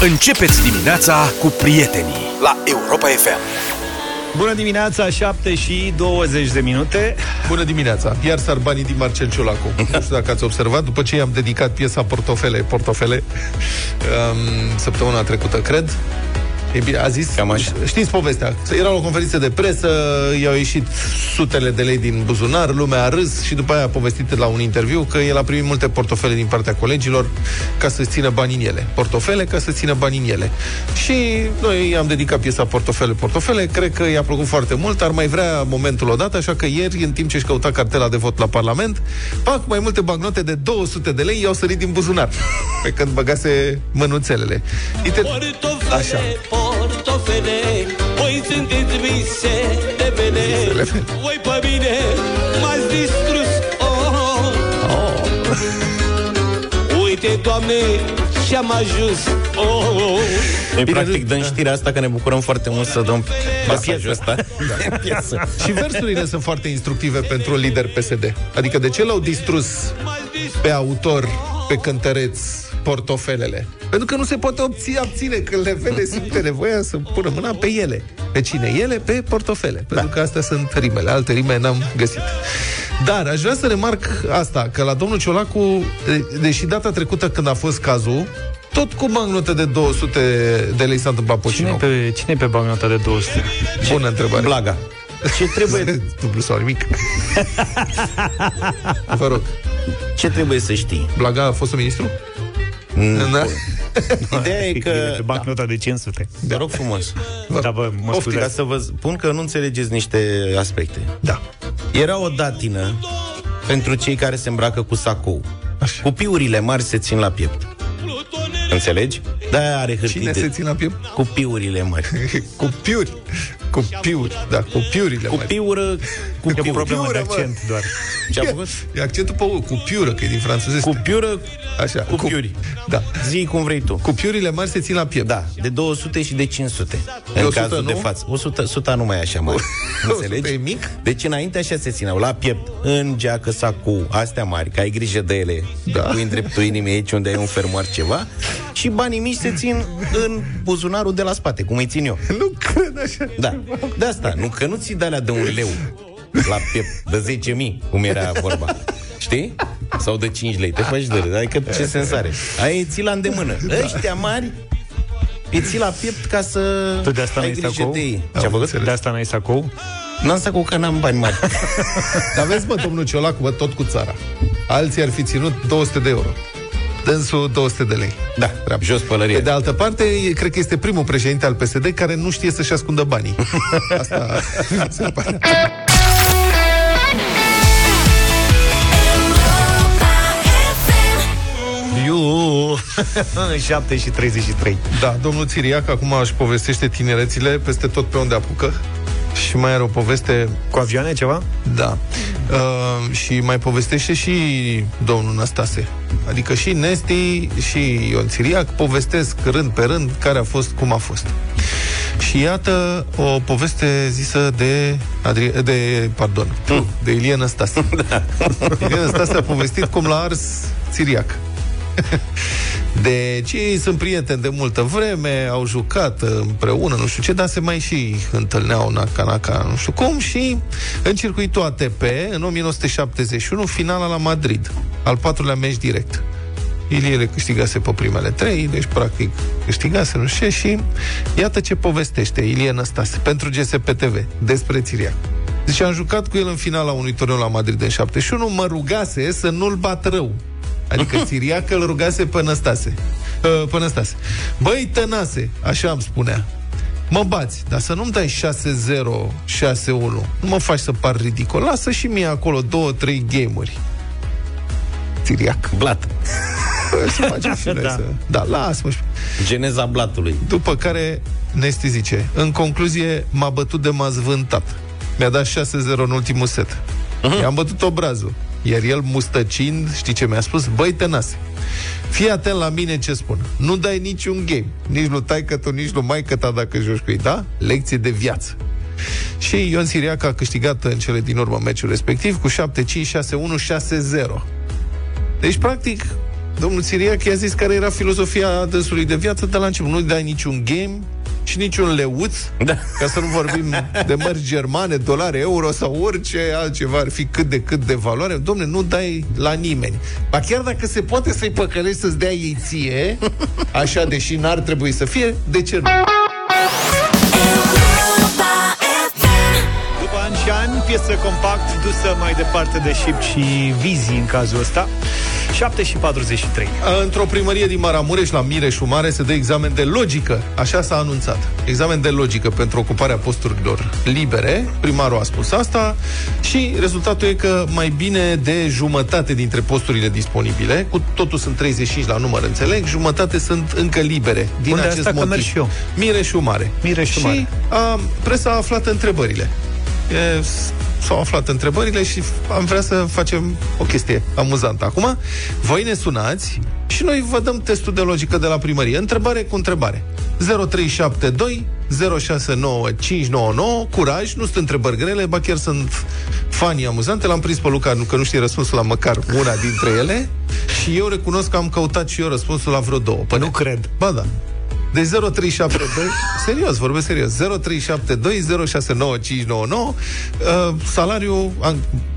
Începeți dimineața cu prietenii la Europa FM. Bună dimineața, 7 și 20 de minute. Bună dimineața! Iar sar banii din Marcel Ciolacu. Nu știu dacă ați observat, după ce i-am dedicat piesa Portofele, Portofele, um, săptămâna trecută, cred, E bine, a zis, Cam așa. știți povestea, era o conferință de presă, i-au ieșit sutele de lei din buzunar, lumea a râs și după aia a povestit la un interviu că el a primit multe portofele din partea colegilor ca să țină bani în ele. Portofele ca să țină bani în ele. Și noi i-am dedicat piesa Portofele, Portofele, cred că i-a plăcut foarte mult, ar mai vrea momentul odată, așa că ieri, în timp ce își căuta cartela de vot la Parlament, pac, mai multe bancnote de 200 de lei i-au sărit din buzunar, pe când băgase mânuțelele. Uite, așa. Portofele Voi sunteți vise de vele Visele. Voi pe mine m-ați distrus oh, oh. Uite, Doamne, și-am ajuns oh, oh. Noi Bine, practic nu- dăm știrea asta că ne bucurăm foarte mult să dăm pasajul ăsta. Da. piesă. Și versurile sunt foarte instructive pentru un lider PSD. Adică de ce l-au distrus pe autor, pe cântăreț, portofelele? Pentru că nu se poate obține, abține când le vede, simte nevoia să pună mâna pe ele. Pe cine? Ele? Pe portofele. Pentru că astea sunt rimele. Alte rime n-am găsit. Dar aș vrea să remarc asta, că la domnul Ciolacu, de- deși data trecută când a fost cazul, tot cu bancnote de 200 de lei s-a întâmplat pe Cine pe, cine pe bagnota de 200? Bună întrebare. Blaga. Ce trebuie, Dublu sau nimic. Vă rog. ce trebuie să știi? Blaga a fost un ministru? Da? Ideea e Pe că... bancnota de 500. Te rog frumos. Da, bă, mă Poftim, ca scuzați. să vă spun că nu înțelegeți niște aspecte. Da. Era o datină pentru cei care se îmbracă cu sacou. Așa. Cupiurile mari se țin la piept. Înțelegi? De-aia are hârtii Cine de... se ține la piept? Cupiurile mari. Cu piuri. Cu piuri. Da, cu piurile mari. Cupiură... E o Cupiură. problemă de Piură, mă. accent doar. Ce-a făcut? E accentul pe U, cu piură, că e din franceză. Cupiură Așa. cu piuri. Da. Zi cum vrei tu. Cu piurile mari se țin la piept. Da, de 200 și de 500. De în 100 cazul nu? de față. 100, 100 nu mai e așa mare. 100 Înțelegi? e mic? Deci înainte așa se țineau, la piept, în geacă, sacou, astea mari, că ai grijă de ele, Da. da. cu în dreptul inimii aici unde ai un fermoar ceva, și banii mici se țin în buzunarul de la spate, cum îi țin eu. Nu cred așa. Da, de asta, nu că nu ți de alea de un leu la piept, de 10.000, cum era vorba. Știi? Sau de 5 lei, te faci de râs. Adică ce sens are? Aia îi ții la îndemână. Ăștia mari îi ții la piept ca să Tu de asta ai n-ai grijă sacou? de ei. Am Ce-a făcut? înțeles. De asta n-ai sacou? N-am sacou că n-am bani mari. Dar vezi, mă, domnul Ciolacu, bă, tot cu țara. Alții ar fi ținut 200 de euro. Dânsul 200 de lei. Da, jos pălărie. Pe de altă parte, e- cred că este primul președinte al PSD care nu știe să-și ascundă banii. Asta mi se pare. Iu! 7 și 33. Da, domnul Țiriac acum își povestește tinerețile peste tot pe unde apucă și mai are o poveste, Cu avioane ceva? da, uh, și mai povestește și domnul Năstase. Adică și Nesti și Ion Țiriac povestesc rând pe rând care a fost, cum a fost. Și iată o poveste zisă de, Adri- de pardon, de Ilie Năstase. Ilie Năstase a povestit cum l-a ars Țiriac. Deci ei sunt prieteni de multă vreme, au jucat împreună, nu știu ce, dar se mai și întâlneau naca-naca, nu știu cum, și în circuitul ATP, în 1971, finala la Madrid, al patrulea meci direct. Ilie le câștigase pe primele trei, deci practic câștigase, nu știu ce, și iată ce povestește Ilie Năstase pentru GSP TV despre Țiriac. Deci am jucat cu el în finala unui turneu la Madrid în 71, mă rugase să nu-l bat rău. Adică Țiriac îl rugase pe Năstase. Uh, Pe Năstase. Băi, tănase, așa îmi spunea. Mă bați, dar să nu-mi dai 6-0, 6-1. Nu mă faci să par ridicol. Lasă și mie acolo două, trei game-uri. Țiriac. Blat. Să facem și noi Da. să... Da, lasă-mă. și- Geneza blatului. După care Nesti zice, în concluzie, m-a bătut de m-a zvântat. Mi-a dat 6-0 în ultimul set. I-am bătut obrazul. Iar el, mustăcind, știi ce mi-a spus? Băi, tănase, fii atent la mine ce spun. Nu dai niciun game. Nici lui taică tu, nici lui maică ta dacă joci cu ei, da? Lecție de viață. Și Ion Siriac a câștigat în cele din urmă meciul respectiv cu 7-5, 6-1, 6-0. Deci, practic, domnul Țiriac i-a zis care era filozofia dânsului de viață de la început. Nu dai niciun game și niciun leuț, Da. ca să nu vorbim de mărci germane, dolare, euro sau orice altceva ar fi cât de cât de valoare. Domne, nu dai la nimeni. Ba chiar dacă se poate să-i păcălești să-ți dea ei ție, așa, deși n-ar trebui să fie, de ce nu? După ani și ani, piesă compact dusă mai departe de șip și vizii în cazul ăsta. 7 și 43. Într-o primărie din Maramureș, la Mireșu Mare, se dă examen de logică. Așa s-a anunțat. Examen de logică pentru ocuparea posturilor libere. Primarul a spus asta și rezultatul e că mai bine de jumătate dintre posturile disponibile, cu totul sunt 35 la număr, înțeleg, jumătate sunt încă libere. Din Unde acest asta? Că motiv. merg și eu. Mireșu Mare. Mireșu Mare. Și a, presa a aflat întrebările. E, s- s-au aflat întrebările și am vrea să facem o chestie amuzantă. Acum, voi ne sunați și noi vă dăm testul de logică de la primărie. Întrebare cu întrebare. 0372 069599 Curaj, nu sunt întrebări grele, ba chiar sunt fani amuzante. L-am prins pe Luca, nu că nu știe răspunsul la măcar una dintre ele și eu recunosc că am căutat și eu răspunsul la vreo două. Până Nu cred. Ba da. De 0372 Serios, vorbesc serios 0372 069599 uh, Salariu an-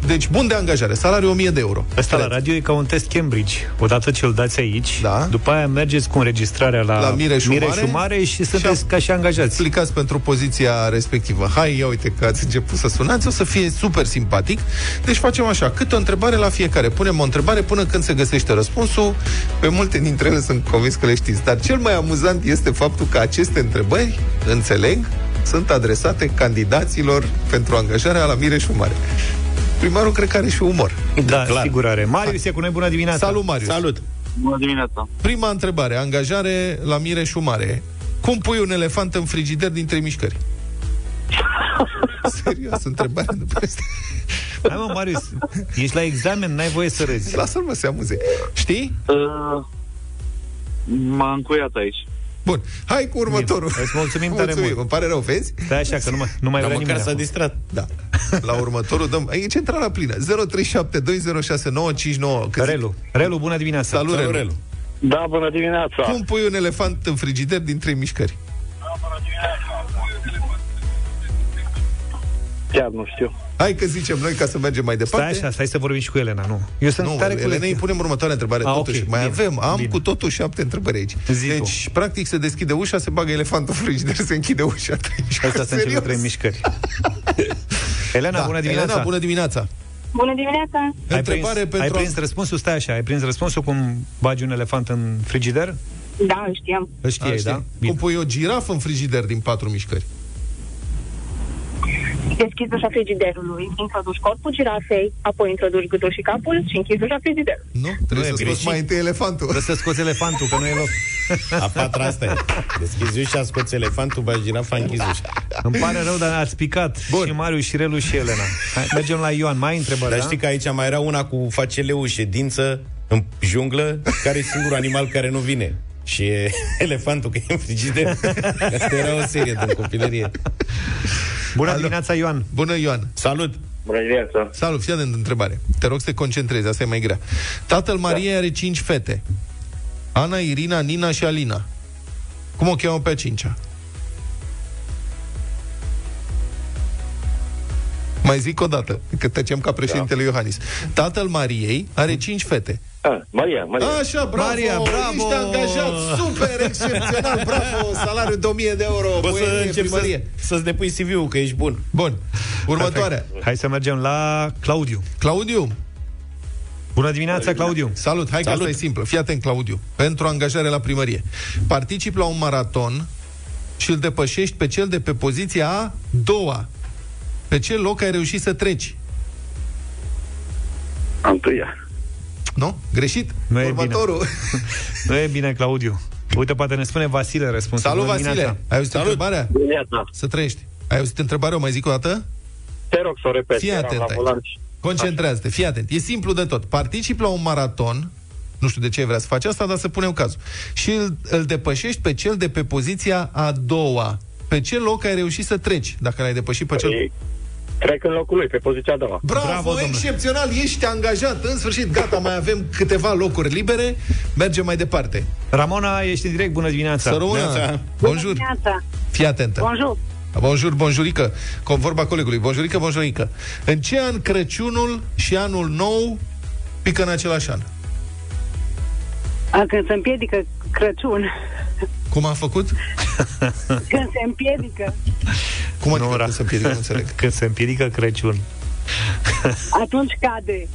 Deci bun de angajare. Salariu 1000 de euro. Asta la Cred. radio e ca un test Cambridge. Odată ce îl dați aici, Da. după aia mergeți cu înregistrarea la, La Mireșu Mare Mare și sunteți și- ca și angajați. Explicați pentru poziția respectivă. Hai, ia uite că ați început să sunați. O să fie super simpatic. Deci facem așa, câte o întrebare la fiecare. Punem o întrebare până când se găsește răspunsul. Pe multe dintre ele sunt convins că le știți. Dar cel mai amuzant este faptul că aceste întrebări, înțeleg Sunt adresate candidaților Pentru angajarea la Mireșu Mare Primarul cred că are și umor Da, clar. sigur are. Marius e cu noi, bună dimineața. Salut, Marius! Salut! Bună dimineața. Prima întrebare, angajare la Mireșu Mare. Cum pui un elefant în frigider din trei mișcări? Serios, întrebare după asta. Hai mă, Marius, ești la examen, n-ai voie să râzi. Lasă-l mă să se amuze. Știi? Uh, m-am încuiat aici. Bun, hai cu următorul. Bine, îți mulțumim tare mulțumim. mult. Îmi pare rău, vezi? Stai așa, că nu mai, nu mai Dar vrea măcar nimeni s-a acum. distrat. Da. La următorul dăm... Aici intrarea plină. 0372069599. Cât Relu, Relu, bună dimineața. Salut, Salut, Relu. Relu. Da, bună dimineața. Cum pui un elefant în frigider din trei mișcări? Chiar nu știu. Hai că zicem noi ca să mergem mai Stai departe. așa, stai să vorbim și cu Elena, nu. Eu sunt Nu, tare cu Elena, îi punem următoarea întrebare Ah, totuși. ok, Mai bine, avem, am bine. cu totul șapte întrebări aici. Zi tu. deci, practic, se deschide ușa, se bagă elefantul în frigider, se închide ușa. Asta sunt cele trei mișcări. Elena, Da. bună dimineața. Elena, bună dimineața. Bună dimineața! Ai Întrebare prins, pentru... ai prins răspunsul? Stai așa, ai prins răspunsul cum bagi un elefant în frigider? Da, îl știam. Îl știai, A, știi. da? Bine. Cum pui o girafă în frigider din patru mișcări? Deschizi ușa frigiderului, introduci corpul girafei, apoi introduci gâtul și capul și închizi ușa frigiderului. Nu? Trebuie e să scoți greșit. mai întâi elefantul. Trebuie să scoți elefantul, că nu e loc. A patra asta e. Deschizi ușa, scoți elefantul, bagi girafa, închizi ușa. Îmi pare rău, dar ați picat Bun. și Marius, și Relu, și Elena. Hai, mergem la Ioan. Mai ai întrebări, Dar da? știi că aici mai era una cu face leu ședință în junglă, care e singurul animal care nu vine. Și e elefantul, că e în frigider. Asta era o serie din copilărie. Bună Alo. dimineața, Ioan. Bună, Ioan. Salut! Bună dimineața. Salut, fii atent întrebare. Te rog să te concentrezi, asta e mai grea. Tatăl Mariei are cinci fete. Ana, Irina, Nina și Alina. Cum o cheamă pe a cincea? Mai zic o dată, că tăcem ca președintele Iohannis. Tatăl Mariei are cinci fete. Ah, Maria, Maria. Așa, bravo, Maria, bravo! Ești angajat, super, excepțional, bravo, salariu de 1000 de euro, Poți să băie, începi să, primărie. să-ți depui CV-ul, că ești bun. Bun, următoarea. Perfect. Hai să mergem la Claudiu. Claudiu, Bună dimineața, Claudiu. Salut, hai că Salut. asta e simplă. Fii atent, Claudiu. Pentru angajare la primărie. Particip la un maraton și îl depășești pe cel de pe poziția a doua. Pe ce loc ai reușit să treci? A întâia. Nu? Greșit? Nu e Următorul. Nu e bine, Claudiu. Uite, poate ne spune Vasile răspunsul. Salut, Bună Vasile. dimineața. Ai auzit Salut. întrebarea? Dimineața. Să trăiești. Ai auzit întrebarea? O mai zic o dată? Te rog să o repet. Fii eram atent la aici. volan și- Concentrează-te, fii atent. E simplu de tot. Particip la un maraton, nu știu de ce ai vrea să faci asta, dar să punem cazul. Și îl, îl depășești pe cel de pe poziția a doua. Pe ce loc ai reușit să treci, dacă l-ai depășit pe cel... Păi, Trec în locul lui, pe poziția a doua. Bravo, Bravo, Bravo domnule. excepțional, ești angajat. În sfârșit, gata, mai avem câteva locuri libere. Mergem mai departe. Ramona, ești în direct, bună dimineața. Să rămână. Neața. Bonjour. Dimineața. Fii atentă. Bonjour. Bonjour, bonjurică. Cum vorba colegului. Bonjurică, bonjurică. În ce an Crăciunul și anul nou pică în același an? A, când se împiedică Crăciun, Cum a făcut? când se împiedică, Cum adică Nora. nu, să piedică, nu înțeleg. Când se împiedică Crăciun. atunci cade.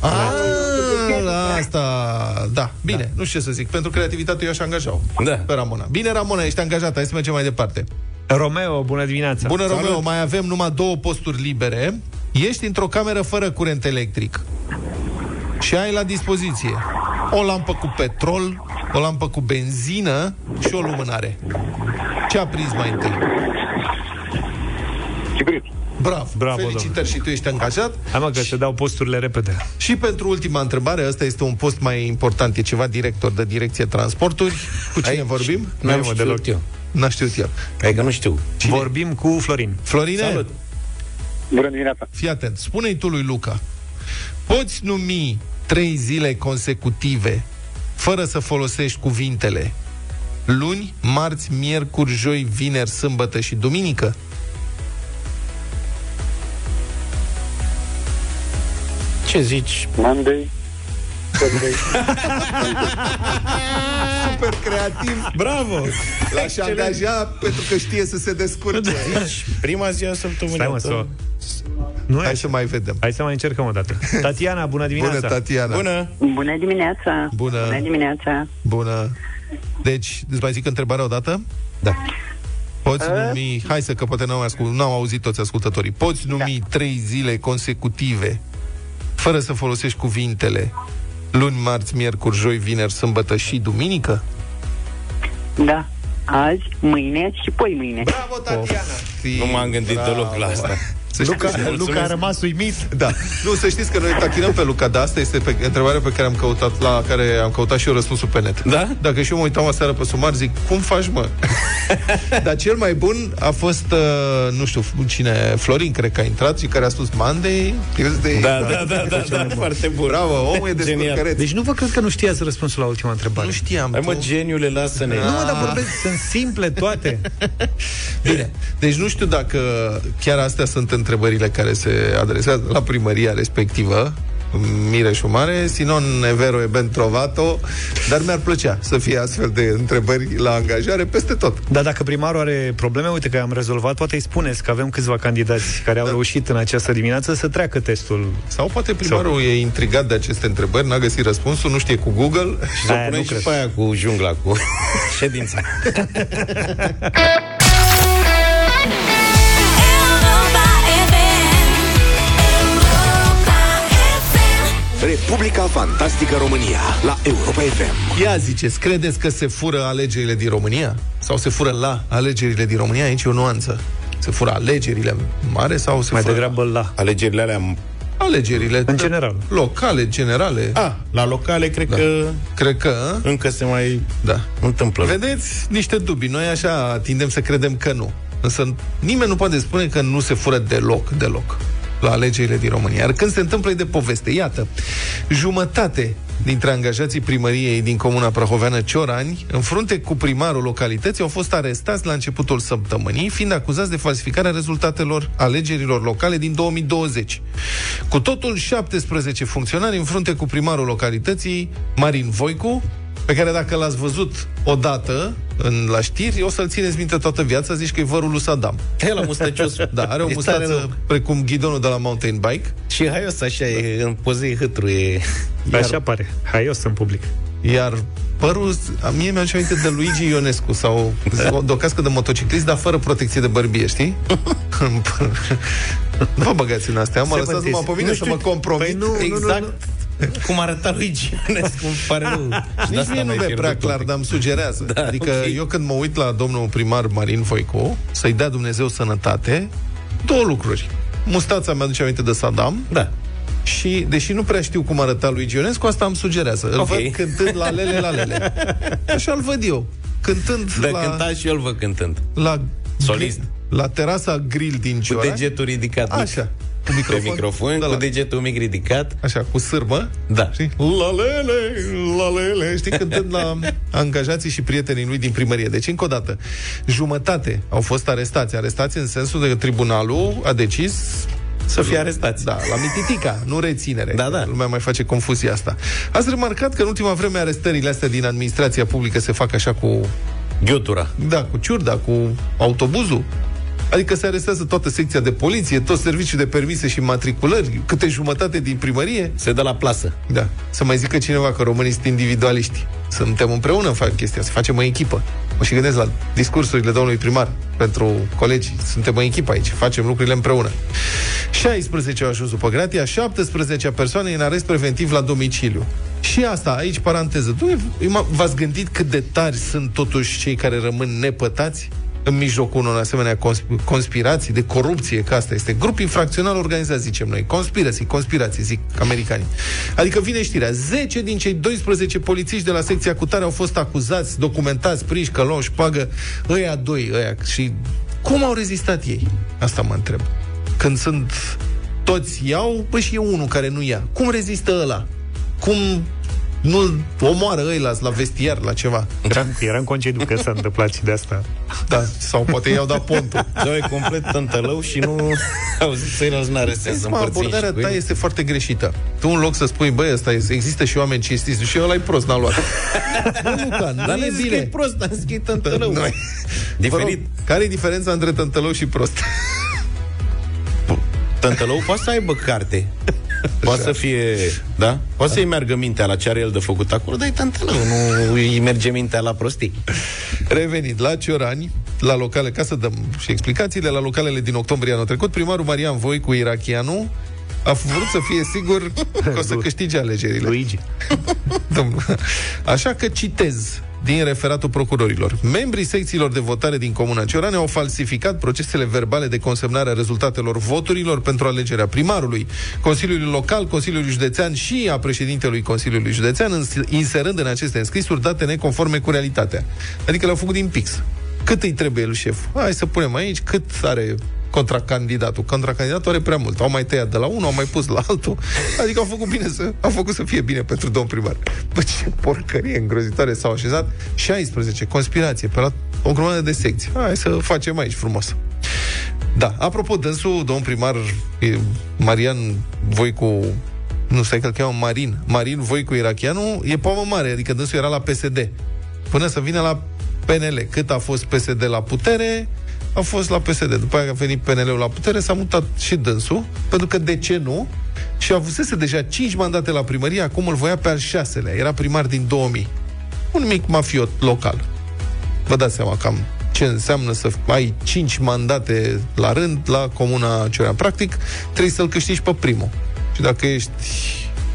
Ah, la asta, da, bine, nu știu ce să zic. Pentru creativitate eu aș angajau. Da. Pe Ramona. Bine, Ramona, ești angajată, hai să mergem mai departe. Romeo, bună dimineața. Bună, Romeo, mai avem numai două posturi libere. Ești într-o cameră fără curent electric și ai la dispoziție o lampă cu petrol, o lampă cu benzină și o lumânare. Ce aprins mai întâi? Hibrid. Bravo, Bravo, felicitări și tu ești angajat. Hai mă că se dau posturile repede. Și pentru ultima întrebare, ăsta este un post mai important, e ceva director de direcție transporturi. Cu cine Aici vorbim? N-am mă, știut deloc. eu. N-a știut el. Hai că nu știu. Cine? Vorbim cu Florin. Florine, Salut. Bună dimineața. fii atent. Spune-i tu lui Luca. Poți numi trei zile consecutive fără să folosești cuvintele luni, marți, miercuri, joi, vineri, sâmbătă și duminică? Ce zici? Monday. Thursday. Super creativ. Bravo! L-aș angaja pentru că știe să se descurce. Prima zi a săptămânii. Stai mă să... o- Nu e Hai așa. să mai vedem. Hai să mai încercăm o dată. Tatiana, bună dimineața. Bună, Tatiana. Bună! Bună dimineața! Bună. Bună dimineața! Bună. Deci, îți mai zic întrebarea odată? Da. Poți numi, hai să că poate n-au, ascult, n-au auzit toți ascultătorii, poți numi da. trei zile consecutive, fără să folosești cuvintele luni, marți, miercuri, joi, vineri, sâmbătă și duminică? Da. Azi, mâine și poi mâine. Bravo, Tatiana! Nu m-am gândit deloc la asta. Să știți Luca, că- Luca a rămas uimit. Da. Nu, să știți că noi tachinăm pe Luca, dar asta este pe, întrebarea pe care am căutat, la care am căutat și eu răspunsul pe net. Da? Dacă și eu mă uitam aseară pe sumar, zic, cum faci, mă? dar cel mai bun a fost, uh, nu știu, cine, Florin, cred că a intrat și care a spus Monday, Tuesday. Da, da, da, da, da, foarte bun. Bravo, omul e Genial. descurcăreț. Deci nu vă cred că nu știați răspunsul la ultima întrebare. nu știam. Hai mă, tu- geniule, lasă-ne. Nu, mă, dar vorbesc, sunt simple toate. Bine. Deci nu știu dacă chiar astea sunt întrebările care se adresează la primăria respectivă, Mireșu Mare, Sinon Nevero e ben trovato, dar mi-ar plăcea să fie astfel de întrebări la angajare peste tot. Dar dacă primarul are probleme, uite că am rezolvat, poate îi spuneți că avem câțiva candidați care au reușit în această dimineață să treacă testul. Sau poate primarul e intrigat de aceste întrebări, n-a găsit răspunsul, nu știe cu Google. Și să Aia pune nu și cred. pe aia cu jungla, cu ședința. Republica Fantastică România la Europa FM. Ia ziceți, credeți că se fură alegerile din România? Sau se fură la alegerile din România? Aici e o nuanță. Se fură alegerile mare sau se Mai fură degrabă la. Alegerile alea... alegerile În general. locale, generale? A, la locale cred Da. că Cred că, încă se mai da. întâmplă. Vedeți niște dubii. Noi așa tindem să credem că nu. Însă nimeni nu poate spune că nu se fură deloc, deloc la alegerile din România. Iar când se întâmplă e de poveste. Iată, jumătate dintre angajații primăriei din comuna prahoveană Ciorani, în frunte cu primarul localității, au fost arestați la începutul săptămânii, fiind acuzați de falsificarea rezultatelor alegerilor locale din 2020. Cu totul 17 funcționari în frunte cu primarul localității, Marin Voicu, pe care dacă l-ați văzut odată în, la știri, o să-l țineți minte toată viața, zici că e vărul lui Saddam. E la mustăcios. Da, are o E tare mustață rău. precum ghidonul de la mountain bike, Și haios așa, e, în pozei hâtru e... Iar- Așa pare. Haios în public. iar părul, a mie mi-a aminte de Luigi Ionescu sau de o cască de motociclist, dar fără protecție de bărbie, știi? În păr. nu vă băgați în astea, mă lăsați numai pe mine Nu să știu. mă compromit. Păi nu, exact cum arăta lui Gianescu, îmi pare rău. Și de Nici asta mie nu mi-ai mi-e pierdut prea un clar, pic. dar îmi sugerează. Da, adică ok. eu când mă uit la domnul primar Marin Voicu, să-i dea Dumnezeu sănătate, două lucruri. Mustața mi-aduce aminte de Saddam Da. și, deși nu prea știu cum arăta lui Ionescu, asta îmi sugerează. Îl Ok. văd cântând la lele, la lele. Așa îl văd eu. Cântând Dar la... cânta și eu îl văd cântând. la Solist. la terasa grill din Cu Cioran. degetul ridicat mic. Așa. Cu Pe microfon. microfon, Da, cu la- degetul mic ridicat. Așa, cu sârmă. Da. Știi? La lele, la lele. Știi, cântând la angajații și prietenii lui din primărie. Deci, încă o dată, jumătate au fost arestați. Arestați în sensul de că tribunalul a decis Să fie arestați. Da, la mititica, nu reținere. Da, da. Lumea mai face confuzia asta. Ați remarcat că în ultima vreme arestările astea din administrația publică se fac așa cu Ghiutura. da, cu ciurda, cu autobuzul. Adică se arestează toată secția de poliție, tot serviciul de permise și matriculări, câte jumătate din primărie. Se dă la plasă. Da. Să mai zică cineva că românii sunt individualiști. Suntem împreună în fac chestia, să facem o echipă. Mă și gândesc la discursurile domnului primar pentru colegi. Suntem o echipă aici, facem lucrurile împreună. 16 au ajuns după gratia, 17 persoane în arest preventiv la domiciliu. Și asta, aici paranteză. Dumnezeu, V-ați gândit cât de tari sunt totuși cei care rămân nepătați în mijlocul unor asemenea consp- conspirații de corupție, că asta este. Grup infracțional organizat, zicem noi. Conspirații, conspirații, zic americanii. Adică vine știrea. 10 din cei 12 polițiști de la secția cutare au fost acuzați, documentați, prinși că luau șpagă. Ăia doi, ăia. Și cum au rezistat ei? Asta mă întreb. Când sunt toți iau, păi și e unul care nu ia. Cum rezistă ăla? Cum nu omoară ăia la vestiar, la ceva? Era, era în concediu că s-a întâmplat și de asta. Da, sau poate i-au dat pontul. Sau e complet tântălău și nu au zis să-i nu arestez Vezi, să mă, împărțim abordarea și cu ta ei. este foarte greșită. Tu în loc să spui, băi, ăsta este, există și oameni cinstiți și ăla e prost, n-a luat. nu, Luca, nu Dar e nu zis că e bine. prost, am zis că e tântălău. Nu e- Diferit. Vă rog, care e diferența între tântălău și prost? Tântălău poate să aibă carte. Poate să fie, da? Poate să-i meargă mintea la ce are el de făcut acolo, dar e tântălău, nu îi merge mintea la prostii. Revenind la Ciorani, la locale, ca să dăm și explicațiile, la localele din octombrie anul trecut, primarul Marian Voicu Irachianu a vrut să fie sigur că o să câștige alegerile. Luigi. Domnul. Așa că citez din referatul procurorilor. Membrii secțiilor de votare din Comuna Ciorane au falsificat procesele verbale de consemnare a rezultatelor voturilor pentru alegerea primarului, Consiliului Local, Consiliului Județean și a președintelui Consiliului Județean, îns- inserând în aceste înscrisuri date neconforme cu realitatea. Adică le-au făcut din pix. Cât îi trebuie lui șef? Hai să punem aici cât are contracandidatul. Contracandidatul are prea mult. Au mai tăiat de la unul, au mai pus la altul. Adică au făcut bine să, au făcut să fie bine pentru domn primar. Bă, ce porcărie îngrozitoare s-au așezat. 16. Conspirație pe la o grămadă de secții. Hai să facem aici frumos. Da, apropo, dânsul, domn primar e, Marian Voicu nu, stai că îl cheamă Marin. Marin Voicu Irachianu e pomă mare, adică dânsul era la PSD. Până să vină la PNL. Cât a fost PSD la putere, a fost la PSD. După aia a venit PNL-ul la putere, s-a mutat și dânsul, pentru că de ce nu? Și avusese deja 5 mandate la primărie, acum îl voia pe al șaselea. Era primar din 2000. Un mic mafiot local. Vă dați seama cam ce înseamnă să ai 5 mandate la rând la Comuna Cioran. Practic, trebuie să-l câștigi pe primul. Și dacă ești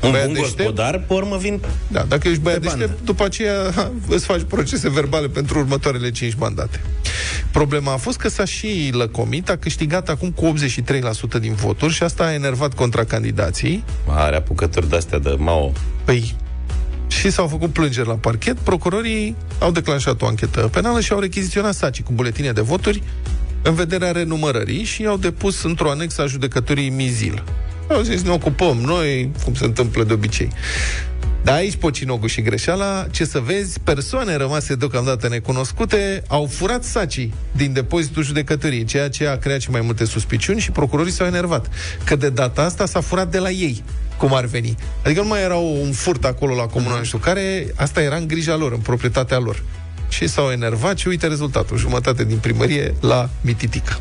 Un băiat bun deștept, gospodar, pe urmă vin da, dacă ești băiat Pe bandă. deștept, după aceea ha, îți faci procese verbale pentru următoarele 5 mandate. Problema a fost că s-a și lăcomit, a câștigat acum cu 83% din voturi și asta a enervat contracandidații. Are apucături de-astea de Mao. Păi, și s-au făcut plângeri la parchet, procurorii au declanșat o anchetă penală și au rechiziționat saci cu buletine de voturi în vederea renumărării și au depus într-o anexă a judecătorii Mizil. Au zis, ne ocupăm noi, cum se întâmplă de obicei. Dar aici pocinogul și greșeala, ce să vezi, persoane rămase deocamdată necunoscute au furat sacii din depozitul judecătorii, ceea ce a creat și mai multe suspiciuni și procurorii s-au enervat. Că de data asta s-a furat de la ei, cum ar veni. Adică nu mai era un furt acolo la comuna, nu știu care, asta era în grija lor, în proprietatea lor. Și s-au enervat și uite rezultatul, jumătate din primărie la Mititica.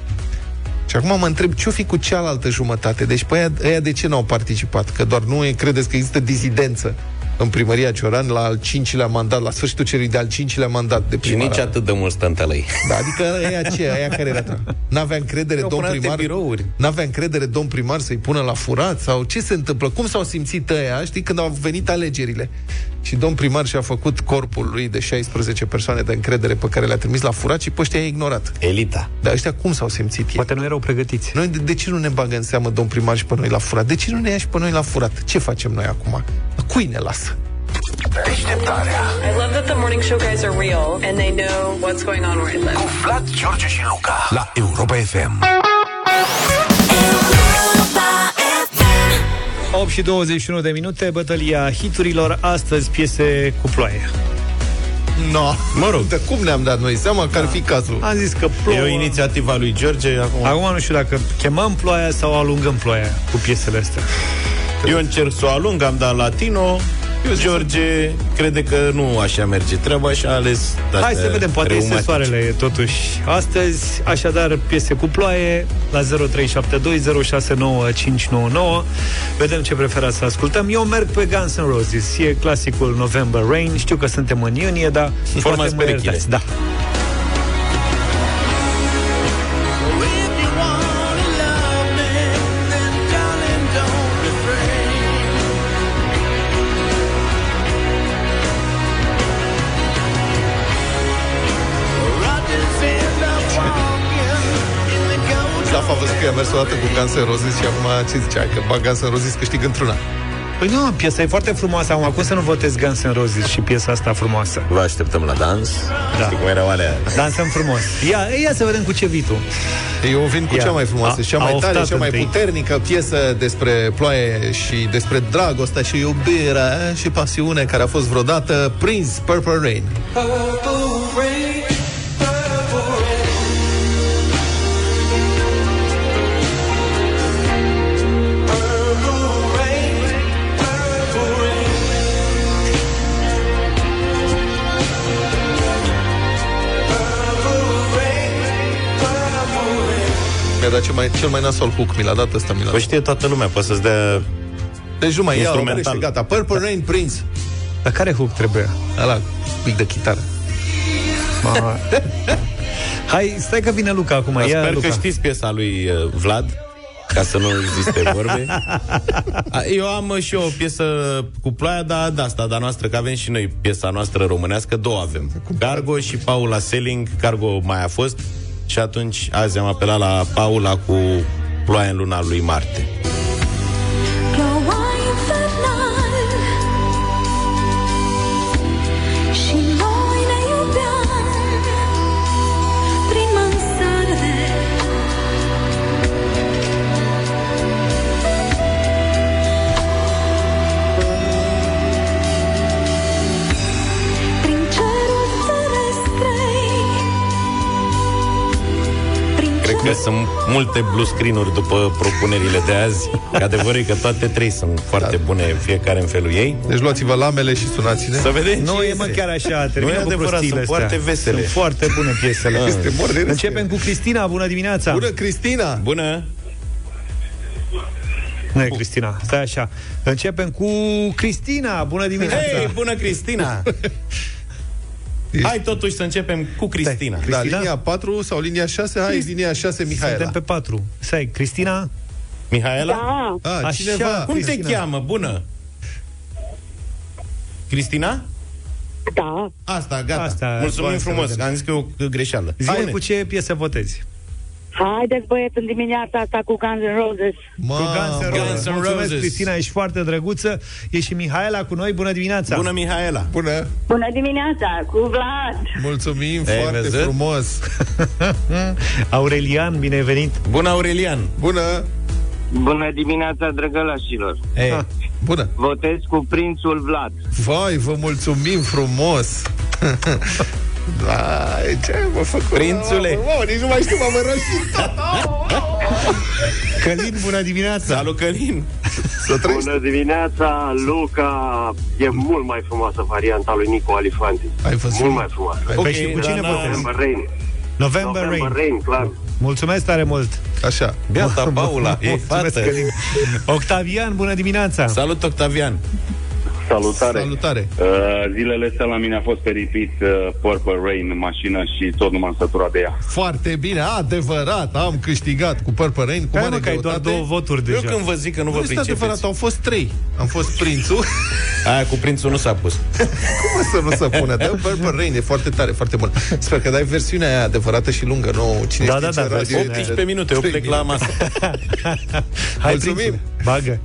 Și acum mă întreb ce-o fi cu cealaltă jumătate. Deci pe aia, aia de ce n-au participat? Că doar nu e, credeți că există dizidență în primăria Cioran la al cincilea mandat, la sfârșitul celui de-al cincilea mandat de Și primar. nici atât de mult stântălăi. Da, adică aia ce? Aia care era? N-avea încredere Eu domn pun alte primar? birouri. N-avea încredere domn primar să-i pună la furat? Sau ce se întâmplă? Cum s-au simțit ăia, știi, când au venit alegerile? Și domn primar și-a făcut corpul lui de 16 persoane de încredere pe care le-a trimis la furat și pe ăștia i-a ignorat. Elita. Dar ăștia cum s-au simțit ei? Poate nu erau pregătiți. Noi de, de ce nu ne bagă în seamă domn primar și pe noi la furat? De ce nu ne ia și pe noi la furat? Ce facem noi acum? Cui ne lasă? Deșteptarea I love that the morning show guys are real and they know what's going on where I live. Vlad, George și Luca La Europa FM 8 și 21 de minute, bătălia hiturilor, astăzi piese cu ploaie. No. Mă rog. De cum ne-am dat noi seama că ar fi cazul? Am zis că plouă. E o inițiativă a lui George acum. Acum nu știu dacă chemăm ploaia sau alungăm ploaia cu piesele astea. Eu încerc să o alung, am dat latino George crede că nu așa merge treaba și a ales dată Hai să vedem, poate este reumatice. soarele totuși astăzi. Așadar, piese cu ploaie la 0372069599. Vedem ce preferați să ascultăm. Eu merg pe Guns N' Roses. E clasicul November Rain. Știu că suntem în iunie, dar Formați poate mă perechile. iertați. Da. A văzut că i-a mers o dată cu Guns N' Roses și acum ce zicea? Că bag Guns N' Roses câștigă într-una. Păi nu, piesa e foarte frumoasă. Acum, cum să nu votez Guns N' Roses și piesa asta frumoasă? Vă așteptăm la dans Da. Știi cum erau alea Dansăm frumos. Ia, ia să vedem cu ce vii tu. Eu vin cu Ia. cea mai frumoasă, A- cea a mai tare, oftat cea mai întâi. puternică piesă despre ploaie și despre dragostea și iubirea și pasiune care a fost vreodată Prince Purple Rain. Mi-a dat cel mai, cel mai nasol hook, mi l-a dat ăsta, mi l-a O dat. știe toată lumea, poate să-ți dea Deci nu mai iau, Instrumental. și gata. Purple Rain, Prince. Dar care hook trebuie? Ăla, pic de chitară. Ma... Hai, stai că vine Luca acum. Dar Ia, Sper Luca. că știți piesa lui uh, Vlad ca să nu existe vorbe. A, Eu am uh, și eu o piesă cu ploaia, dar de asta, dar noastră, că avem și noi piesa noastră românească, două avem. Cargo și Paula Selling, Cargo mai a fost și atunci azi am apelat la Paula cu ploaia în luna lui Marte. Sunt multe blue screen-uri după propunerile de azi. Că adevărul e că toate trei sunt foarte bune, fiecare în felul ei. Deci luați-vă lamele și sunați-ne. Să vedem Nu ce e mă iese. chiar așa, Nu e termină cu adevărat, prostiile sunt astea. foarte vesele. Sunt foarte bune piesele. Ah. Este mor de râs. Începem cu Cristina, bună dimineața. Bună, Cristina! Bună! Nu e Cristina, stai așa. Începem cu Cristina, bună dimineața. Hei, bună Cristina! Hai totuși să începem cu Cristina. Da, Cristina? linia 4 sau linia 6? Hai, linia 6, Mihaela. Suntem pe patru. Stai, Cristina? Mihaela? Da, A, Așa. cineva? Cum Cristina. te cheamă? Bună! Cristina? da. Asta, gata. Asta, Mulțumim hai să frumos. vedem. Am zis că e o greșeală. Zi Spune. cu ce piesă votezi? Haideți băieți în dimineața asta cu Guns N' Roses. Ma, Cu Guns N' Roses. Guns N' Mulțumesc, Roses. Cristina, ești foarte drăguță. E și Mihaela cu noi, bună dimineața. Bună, Mihaela. Bună! Bună dimineața, cu Vlad. Mulțumim Ei, foarte văzut? frumos! Aurelian, bine ai venit. Bună, Aurelian. Bună! Bună dimineața, drăgălașilor! Ei, Bună! Votez cu prințul Vlad. Vai, vă mulțumim frumos! Da, ce mă făcut? Prințule. Wow, nici nu mai știu, m-am înroșit tot. Călin, bună dimineața. salut, Călin. Să trăiești. Bună dimineața, Luca! E mult mai frumoasă varianta lui Nico Alifanti. Ai văzut? Mult mai frumoasă. Păi Ok, și cu cine dar n-am- votezi? November Rain. November, November Rain. Rain, clar. Mulțumesc tare mult. Așa. Beata Paula, e Mulțumesc, fată. Călin. Octavian, bună dimineața. Salut, Octavian. Salutare! Salutare! Uh, zilele astea la mine a fost pe repeat uh, Purple Rain în mașină și tot nu m-am săturat de ea. Foarte bine, adevărat, am câștigat cu Purple Rain, cu Hai, mare mă, că ai doar greutate. două voturi Eu deja. când vă zic că nu vă Nu este adevărat, pricepeți. au fost trei. Am fost prințul. Aia cu prințul nu s-a pus. Cum să nu se pune? Dă Purple Rain, e foarte tare, foarte bun. Sper că dai versiunea aia adevărată și lungă, nu cine Da, știe da, ce da, radio versiunea e de 18 minute, eu trei plec la minute. masă. Hai, Mulțumim. prințule, Bagă.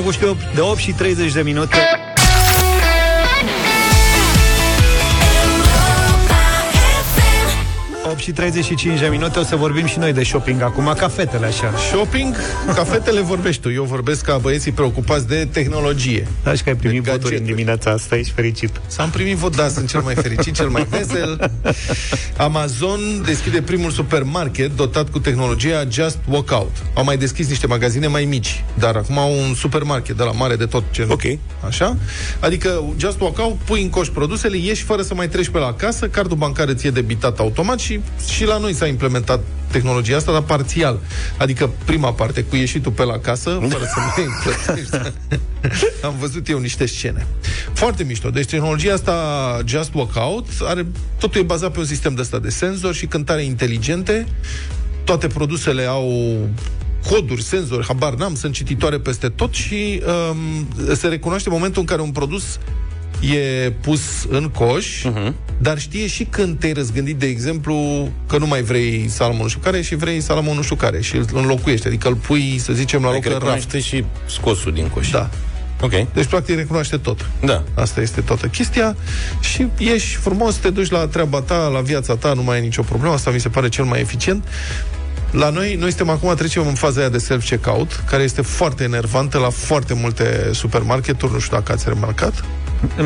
Făcut și de 8 și 30 de minute. Și 35 de minute O să vorbim și noi de shopping acum Ca fetele așa Shopping? Ca fetele vorbești tu Eu vorbesc ca băieții preocupați de tehnologie Da, și că ai primit De voturi în gadgeturi. dimineața asta Ești fericit S-am primit vot, da, sunt cel mai fericit, cel mai vesel. Amazon deschide primul supermarket dotat cu tehnologia Just Walk Out. Au mai deschis niște magazine mai mici, dar acum au un supermarket de la mare de tot ce Ok. Așa? Adică Just Walk Out, pui în coș produsele, ieși fără să mai treci pe la casă, cardul bancar îți e debitat automat și, și la noi s-a implementat tehnologia asta, dar parțial. Adică prima parte, cu ieșitul pe la casă, fără să mai plătești. Am văzut eu niște scene. Foarte mișto. Deci tehnologia asta Just Walk Out are, totul e bazat pe un sistem de ăsta de senzori și cântare inteligente. Toate produsele au coduri, senzori, habar n-am, sunt cititoare peste tot și um, se recunoaște momentul în care un produs e pus în coș, uh-huh. dar știe și când te-ai răzgândit, de exemplu, că nu mai vrei salamul nu știu care și vrei salamul nu știu care și îl înlocuiești. Adică îl pui, să zicem, la loc Adică în raft. recunoaște și scosul din coș. Da. Ok. Deci, practic, recunoaște tot. Da. Asta este toată chestia și ieși frumos, te duci la treaba ta, la viața ta, nu mai ai nicio problemă, asta mi se pare cel mai eficient. La noi, noi suntem acum, trecem în faza aia de self-checkout, care este foarte enervantă la foarte multe supermarketuri, nu știu dacă ați remarcat.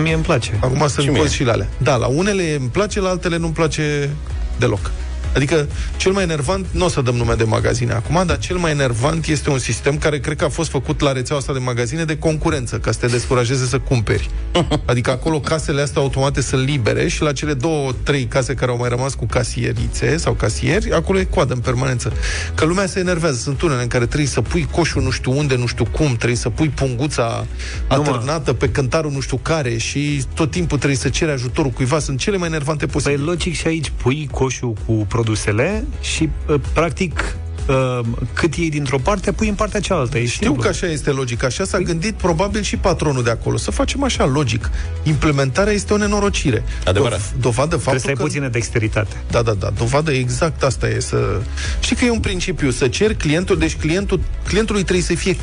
Mie îmi place Acum sunt mie. cozi și la alea. Da, la unele îmi place, la altele nu-mi place deloc. Adică, cel mai enervant, nu o să dăm nume de magazine acum, dar cel mai enervant este un sistem care cred că a fost făcut la rețeaua asta de magazine de concurență, ca să te descurajeze să cumperi. Adică acolo casele astea automate sunt libere și la cele două, trei case care au mai rămas cu casierițe sau casieri, acolo e coadă în permanență. Că lumea se enervează. Sunt unele în care trebuie să pui coșul nu știu unde, nu știu cum, trebuie să pui punguța atârnată pe cântarul nu știu care și tot timpul trebuie să ceri ajutorul cuiva. Sunt cele mai enervante Păi posibile. logic și aici pui coșul cu produsele și uh, practic uh, cât iei dintr-o parte, pui în partea cealaltă. E Știu simplu. că așa este logic. Așa s-a gândit probabil și patronul de acolo. Să facem așa, logic. Implementarea este o nenorocire. Adevărat. Dov- dovadă Trebuie faptul să ai că... puțină dexteritate. Da, da, da. Dovadă exact asta e să... Știi că e un principiu, să cer clientul, deci clientul, clientului trebuie să fie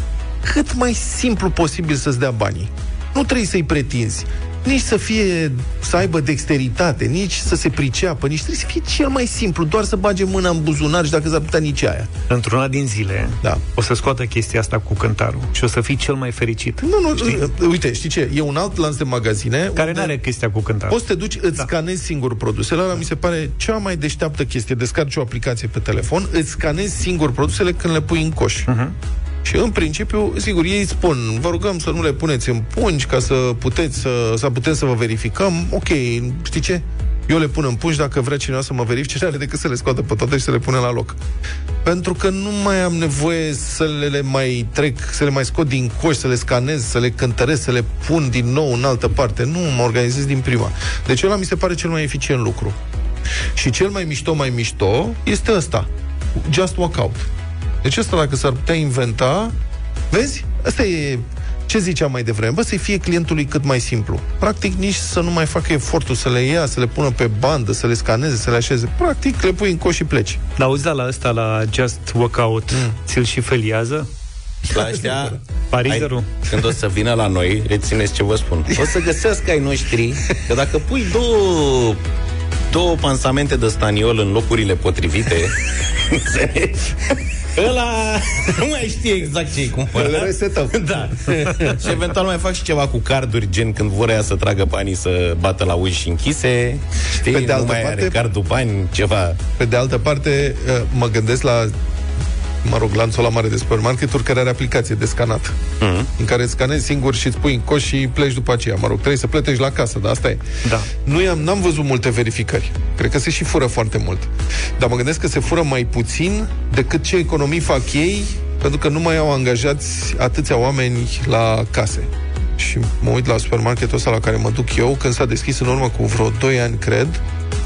cât mai simplu posibil să-ți dea banii. Nu trebuie să-i pretinzi. Nici să fie, să aibă dexteritate, nici să se priceapă, nici trebuie să fie cel mai simplu, doar să bage mâna în buzunar și dacă s-ar putea nici aia. Într-una din zile Da. o să scoată chestia asta cu cântarul și o să fii cel mai fericit. Nu, nu, știi? uite, știi ce? E un alt lanț de magazine Care unde nu are chestia cu cântarul. Poți să te duci, îți da. scanezi singur produsele. Ăla mi se pare cea mai deșteaptă chestie. Descarci o aplicație pe telefon, îți scanezi singur produsele când le pui în coș. Uh-huh. Și în principiu, sigur, ei spun, vă rugăm să nu le puneți în pungi ca să puteți să, să putem să vă verificăm. Ok, știi ce? Eu le pun în pungi, dacă vrea cineva să mă verifice, nu are decât să le scoată pe toate și să le pune la loc. Pentru că nu mai am nevoie să le, le mai trec, să le mai scot din coș, să le scanez, să le cântăresc, să le pun din nou în altă parte. Nu, mă organizez din prima. Deci ăla mi se pare cel mai eficient lucru. Și cel mai mișto, mai mișto, este ăsta. Just walk out. Deci ăsta, dacă s-ar putea inventa, vezi? Asta e ce ziceam mai devreme, bă, să fie clientului cât mai simplu. Practic, nici să nu mai facă efortul să le ia, să le pună pe bandă, să le scaneze, să le așeze. Practic, le pui în coș și pleci. Dar auzi, da, la ăsta, la Just Workout, mm. ți-l și feliază? La ăștia, Parizerul. ai- când o să vină la noi, rețineți ce vă spun. O să găsească ai noștri că dacă pui două două pansamente de staniol în locurile potrivite, înțelegi? Ăla nu mai știe exact ce-i cumpărat. Îl resetăm. Da. și eventual mai fac și ceva cu carduri, gen când vor ea să tragă banii să bată la uși închise. Știi? Pe de nu altă mai parte- are cardul bani, ceva. Pe de altă parte, uh, mă gândesc la mă rog, lanțul la mare de supermarketuri care are aplicație de scanat, Mhm. în care îți scanezi singur și îți pui în coș și pleci după aceea. Mă rog, trebuie să plătești la casă, dar asta e. Da. Nu am, n-am văzut multe verificări. Cred că se și fură foarte mult. Dar mă gândesc că se fură mai puțin decât ce economii fac ei, pentru că nu mai au angajați atâția oameni la case. Și mă uit la supermarketul ăsta la care mă duc eu, când s-a deschis în urmă cu vreo 2 ani, cred,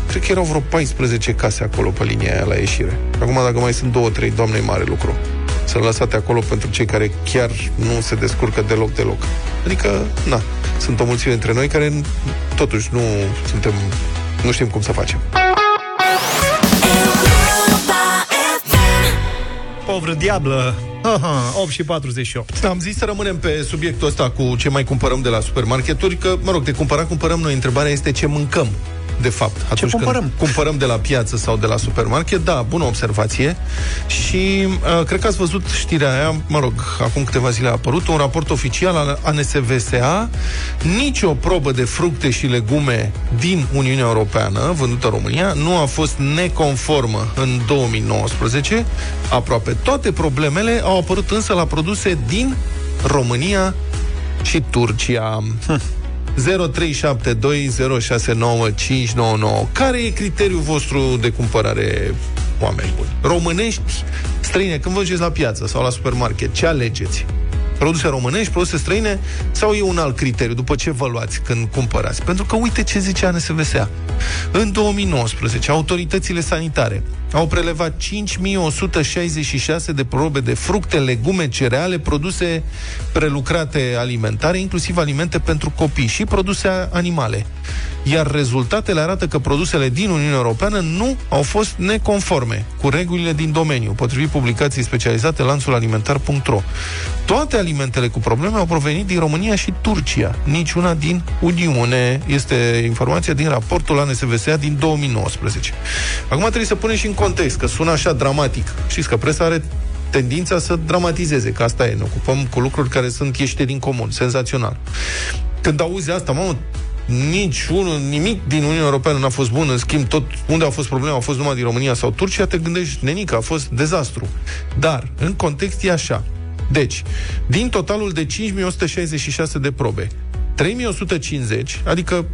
cred că erau vreo 14 case acolo pe linia aia la ieșire. Acum, dacă mai sunt două, trei, doamne, e mare lucru. Sunt lăsate acolo pentru cei care chiar nu se descurcă deloc, deloc. Adică, na, sunt o mulțime dintre noi care totuși nu suntem, nu știm cum să facem. Povr diablă. Aha, 8 și 48. Am zis să rămânem pe subiectul ăsta cu ce mai cumpărăm de la supermarketuri, că, mă rog, de cumpărat cumpărăm noi. Întrebarea este ce mâncăm de fapt, atunci cumpărăm? când cumpărăm de la piață sau de la supermarket, da, bună observație. Și uh, cred că ați văzut știrea aia, mă rog, acum câteva zile a apărut, un raport oficial al ANSVSA, nicio probă de fructe și legume din Uniunea Europeană, vândută în România, nu a fost neconformă în 2019. Aproape toate problemele au apărut însă la produse din România și Turcia. 0372069599. Care e criteriul vostru de cumpărare, oameni buni? Românești, străine, când vă duceți la piață sau la supermarket, ce alegeți? Produse românești, produse străine sau e un alt criteriu? După ce vă luați când cumpărați? Pentru că uite ce zice ANSVSA. În 2019, autoritățile sanitare au prelevat 5166 de probe de fructe, legume, cereale, produse prelucrate alimentare, inclusiv alimente pentru copii și produse animale. Iar rezultatele arată că produsele din Uniunea Europeană nu au fost neconforme cu regulile din domeniu, potrivit publicației specializate lanțulalimentar.ro. Toate alimentele cu probleme au provenit din România și Turcia, niciuna din Uniune. Este informația din raportul ANSVSA din 2019. Acum trebuie să punem și în context, că sună așa dramatic. Știți că presa are tendința să dramatizeze, că asta e, ne ocupăm cu lucruri care sunt ieșite din comun, senzațional. Când auzi asta, mamă, nici unul, nimic din Uniunea Europeană n-a fost bun, în schimb, tot unde au fost probleme, au fost numai din România sau Turcia, te gândești, nenică, a fost dezastru. Dar, în context, e așa. Deci, din totalul de 5166 de probe, 3150, adică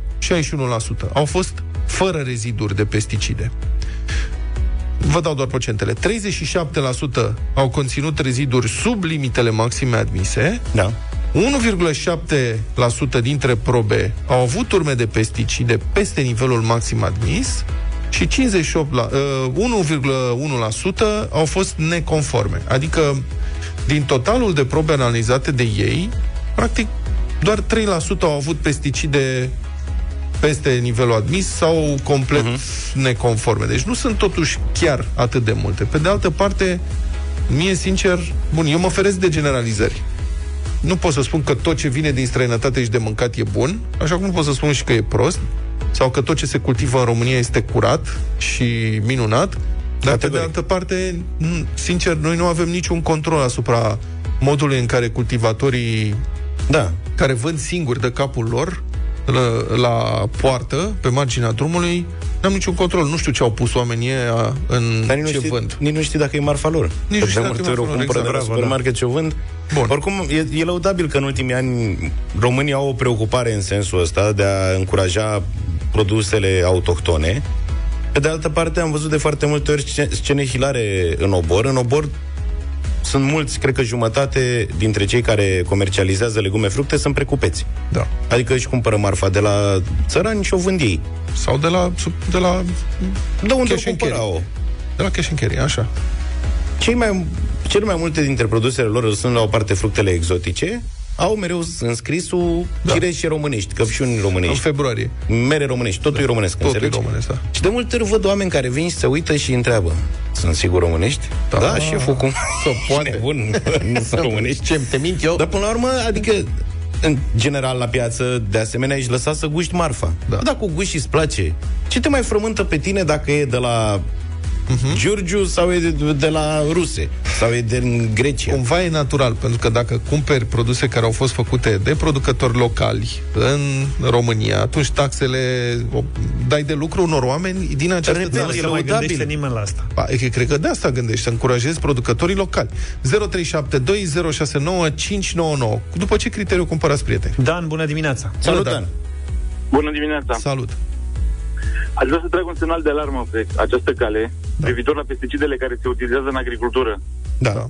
61%, au fost fără reziduri de pesticide. Vă dau doar procentele. 37% au conținut reziduri sub limitele maxime admise. Da. 1,7% dintre probe au avut urme de pesticide peste nivelul maxim admis și 58 la, uh, 1,1% au fost neconforme. Adică din totalul de probe analizate de ei, practic doar 3% au avut pesticide peste nivelul admis sau complet uh-huh. neconforme. Deci nu sunt totuși chiar atât de multe. Pe de altă parte, mie sincer, bun, eu mă feresc de generalizări. Nu pot să spun că tot ce vine din străinătate și de mâncat e bun, așa cum nu pot să spun și că e prost, sau că tot ce se cultivă în România este curat și minunat, dar pe de altă parte, n- sincer, noi nu avem niciun control asupra modului în care cultivatorii Da. care vând singuri de capul lor la, la poartă, pe marginea drumului, n-am niciun control. Nu știu ce au pus oamenii ăia în Dar nici nu, ce știi, vând. nici nu știi dacă e marfa lor. Nici nu Că știi de dacă e multe ori o marfa lor, cumpără exact. de la Bravo, supermarket ce o vând. Bun. Oricum, e, e lăudabil că în ultimii ani România au o preocupare în sensul ăsta de a încuraja produsele autohtone. Pe de altă parte, am văzut de foarte multe ori sce- scene hilare în obor. În obor sunt mulți, cred că jumătate dintre cei care comercializează legume, fructe sunt precupeți. Da. Adică își cumpără marfa de la țărani și o vând ei. Sau de la, de la De unde o Cash and cumpărau? de la cash and carry, așa. Cei mai, cel mai multe dintre produsele lor sunt la o parte fructele exotice, au mereu înscrisul da. cireșe românești, căpșuni În românești, februarie. mere românești, totul da. e românesc, Totul e înțelegi? românesc, da. Și de multe ori văd oameni care vin și se uită și întreabă Sunt sigur românești? Da. Da, șeful, cum? Să poate. Nebun, nu sunt românești. Ce, te mint eu? Dar până la urmă, adică în general la piață, de asemenea, ești lăsat să guști marfa. Da. Dacă o guști și îți place, ce te mai frământă pe tine dacă e de la uh-huh. Giurgiu sau e de, de la ruse sau e din Grecia? Cumva e natural, pentru că dacă cumperi produse care au fost făcute de producători locali în România, atunci taxele o dai de lucru unor oameni din această Repet, țară. e Nu se mai lăudabil. gândește nimeni la asta. Ba, e că cred că de asta gândești, să încurajezi producătorii locali. 0372069599. După ce criteriu cumpărați prieteni? Dan, bună dimineața! Salut, Dan. Dan. Bună dimineața! Salut! Aș vrea să trag un semnal de alarmă pe această cale, da. privitor la pesticidele care se utilizează în agricultură. Da. Da.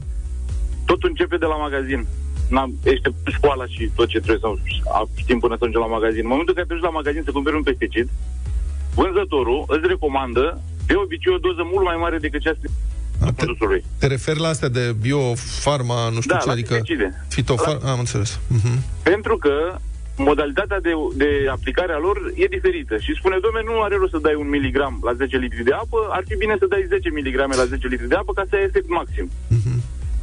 Tot începe de la magazin. N-am, ești școala și tot ce trebuie să știm până să ajungem la magazin. În momentul în care te duci la magazin să cumperi un pesticid, vânzătorul îți recomandă de obicei o doză mult mai mare decât cea A, a te, produsului. te referi la astea de biofarma, nu știu Da, ce, la adică pesticide. fitofar... Am înțeles. Mhm. Pentru că modalitatea de, de aplicare a lor e diferită. Și spune, domnule, nu are rost să dai un miligram la 10 litri de apă, ar fi bine să dai 10 miligrame la 10 litri de apă ca să ai efect maxim.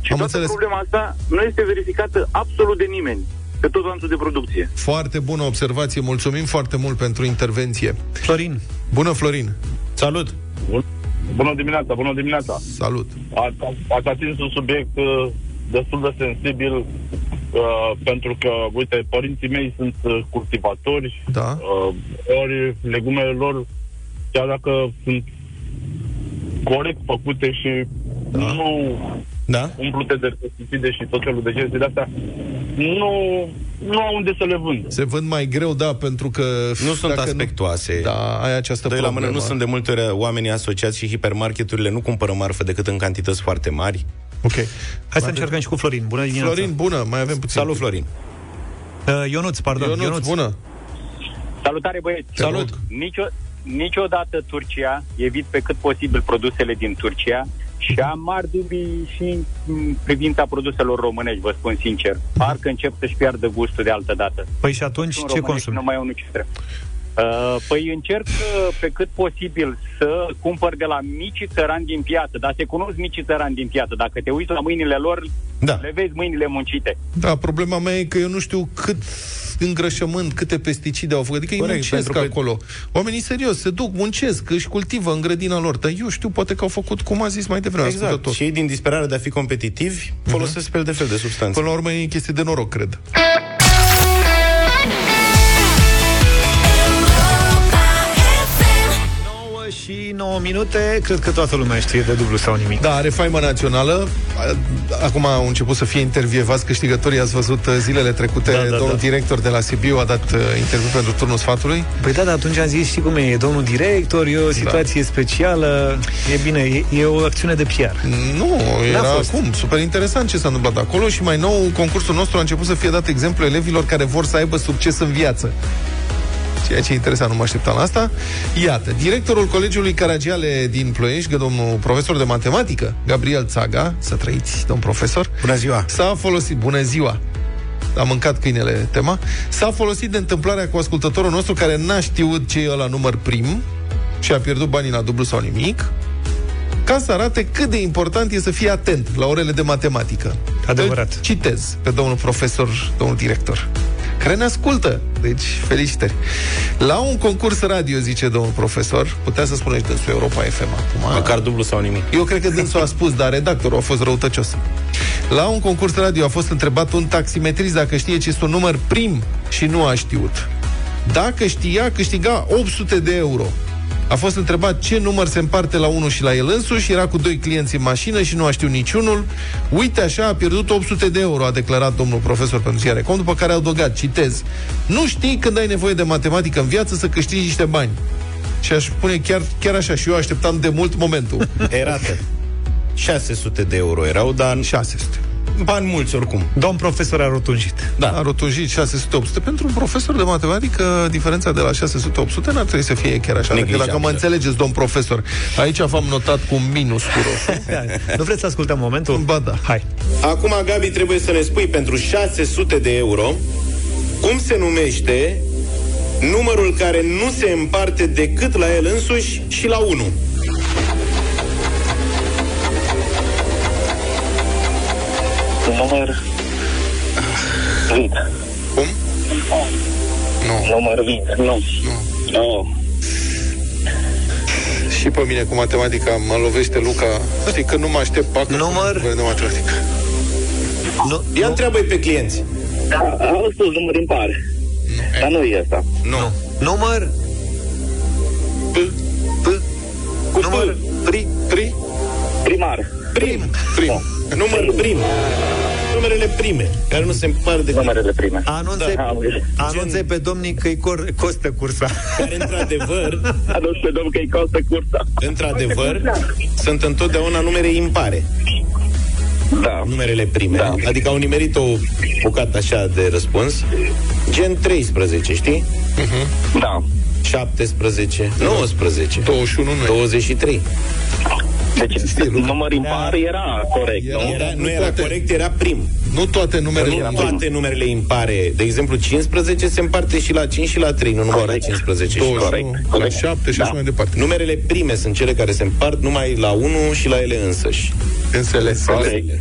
Și Am toată înțeles. problema asta nu este verificată absolut de nimeni pe tot lanțul de producție. Foarte bună observație, mulțumim foarte mult pentru intervenție. Florin. Bună, Florin. Salut! Bună dimineața, bună dimineața. Salut. Ați, ați atins un subiect uh, destul de sensibil uh, pentru că, uite, părinții mei sunt uh, cultivatori, Da. uh, ori legumele lor, chiar dacă sunt corect făcute și da. nu da. umplute de pesticide și tot felul de chestii de astea, nu, nu au unde să le vând. Se vând mai greu, da, pentru că... Nu sunt dacă aspectoase. Da, ai această Doi la problemă. mână nu sunt de multe ori oamenii asociați și hipermarketurile nu cumpără marfă decât în cantități foarte mari. Ok. Hai să încercăm și cu Florin. Bună dimineața. Florin, bună, mai avem puțin. Salut, Florin. Uh, Ionuț, pardon. Ionuț, Ionuț. bună. Salutare băieți! Salut. Nicio, niciodată Turcia, evit pe cât posibil produsele din Turcia și am mari dubii și în privința produselor românești, vă spun sincer. Parcă încep să-și piardă gustul de altă dată. Păi și atunci Sunt ce românești, consumi? Nu mai au nici trebuie. Uh, păi încerc uh, pe cât posibil să cumpăr de la mici țărani din piață, dar se cunosc mici țărani din piață. Dacă te uiți la mâinile lor, da. le vezi mâinile muncite. Da, problema mea e că eu nu știu cât îngrășământ, câte pesticide au făcut. Adică ei Corect, muncesc pentru că- acolo. Oamenii serios, se duc, muncesc, își cultivă în grădina lor. Dar eu știu, poate că au făcut, cum a zis mai devreme, Exact. ascultător. Și ei, din disperare de a fi competitivi, folosesc fel de fel de substanțe. Până la urmă e chestie de noroc, cred. Și 9 minute, cred că toată lumea știe de dublu sau nimic. Da, are faimă națională. A- Acum au început să fie intervievați câștigătorii. Ați văzut uh, zilele trecute, Da, da, domnul da. director de la Sibiu a dat uh, interviu pentru turnul sfatului. Păi da, dar atunci am zis, știi cum e, e domnul director, e o situație specială, e bine, e, e o acțiune de PR. Nu, N-a era fost. acum. Super interesant ce s-a întâmplat acolo și mai nou, concursul nostru a început să fie dat exemplu elevilor care vor să aibă succes în viață. Ceea ce e interesant, nu mă așteptam la asta. Iată, directorul Colegiului Caragiale din Ploiești, domnul profesor de matematică, Gabriel Țaga, să trăiți, domn profesor. Bună ziua! S-a folosit, bună ziua, a mâncat câinele tema, s-a folosit de întâmplarea cu ascultătorul nostru care n-a știut ce e la număr prim și a pierdut banii la dublu sau nimic, ca să arate cât de important e să fii atent la orele de matematică. Adevărat. Îl citez pe domnul profesor, domnul director, care ne ascultă. Deci, felicitări. La un concurs radio, zice domnul profesor, putea să spuneți dânsul Europa FM acum. Măcar dublu sau nimic. Eu cred că dânsul a spus, dar redactorul a fost răutăcios. La un concurs radio a fost întrebat un taximetrist dacă știe ce este un număr prim și nu a știut. Dacă știa, câștiga 800 de euro. A fost întrebat ce număr se împarte la unul și la el însuși, era cu doi clienți în mașină și nu a știut niciunul. Uite așa, a pierdut 800 de euro, a declarat domnul profesor pentru ziare. Com, după care a adăugat, citez, nu știi când ai nevoie de matematică în viață să câștigi niște bani. Și aș spune chiar, chiar așa, și eu așteptam de mult momentul. Erată. 600 de euro erau, dar... 600. Bani mulți oricum. Domn profesor a rotunjit. Da. A rotunjit 600-800. Pentru un profesor de matematică, diferența de la 600-800 n-ar trebui să fie chiar așa. Adică dacă Neglijabilă. mă înțelegeți, domn profesor, aici v-am notat cu un minus cu roșu. nu vreți să ascultăm momentul? Ba da. Hai. Acum, Gabi, trebuie să ne spui pentru 600 de euro cum se numește numărul care nu se împarte decât la el însuși și la 1. Număr vid. Cum? Nu. Număr vid. Nu. Nu. Oh. Și pe mine cu matematica mă lovește Luca. Știi că nu mă aștept pacă Număr? de matematică. Nu, Ia întreabă pe clienți. Da, am spus număr impar. Dar nu e asta. Nu. Număr? P. P. Cu Număr? Pri. Pri. Primar. Prim. Prim. Număr prim. Numerele prime, care nu se împart decât... Numerele prime. Anunțe, Da, am găsit. anunțe pe domnii că-i cor, costă cursa. Care, într-adevăr, Aduci pe domn că îi costă cursa. într-adevăr, sunt întotdeauna numere impare. Da. Numerele prime. Da. Adică au nimerit o bucată așa de răspuns. Gen 13, știi? Da. 17, 19, 21 nu e. 23. Deci număr impar era corect, Era, nu? era, nu era corect, era prim. Nu toate numerele nu impare. toate numerele impare. De exemplu, 15 se împarte și la 5 și la 3, nu numai la 15 și la 21, la 7 și așa mai departe. Numerele prime sunt cele care se împart numai la 1 și la ele însăși. Însele. Corect.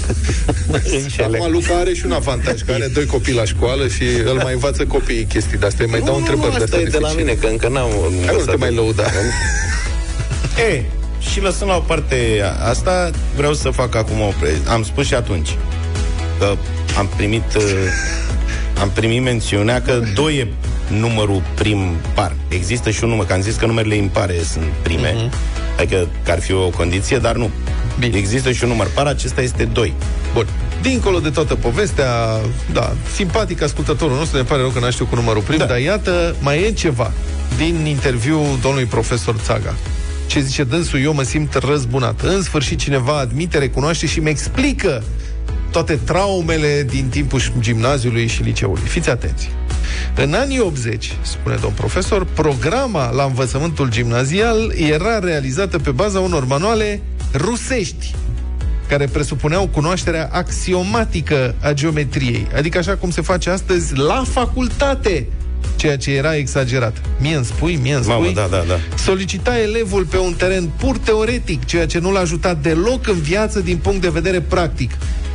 Acum Luca are și un avantaj, că are doi copii la școală și îl mai învață copiii chestii de astea. Îi mai dau întrebări de asta astea e de la dificile. mine, că încă n-am Hai, nu te mai lăuda. E, și lăsând la o parte asta, vreau să fac acum o pre... Am spus și atunci că am primit uh, am primit mențiunea că 2 e numărul prim par. Există și un număr, că am zis că numerele impare sunt prime, Mhm. uh-huh. adică că ar fi o condiție, dar nu. Bine. Există și un număr par, acesta este 2. Bun. Dincolo de toată povestea, da, simpatic ascultătorul nostru, ne pare rău că n-a știut cu numărul prim, da. dar iată, mai e ceva din interviul domnului profesor Țaga. Ce zice dânsul, eu mă simt răzbunat. În sfârșit cineva admite, recunoaște și mi explică toate traumele din timpul gimnaziului și liceului. Fiți atenți. În anii 80, spune domn profesor, programa la învățământul gimnazial era realizată pe baza unor manuale rusești, care presupuneau cunoașterea axiomatică a geometriei, adică așa cum se face astăzi la facultate, ceea ce era exagerat. Mie îmi spui, mie îmi spui, Mamă, da, da, da. solicita elevul pe un teren pur teoretic, ceea ce nu l-a ajutat deloc în viață din punct de vedere practic.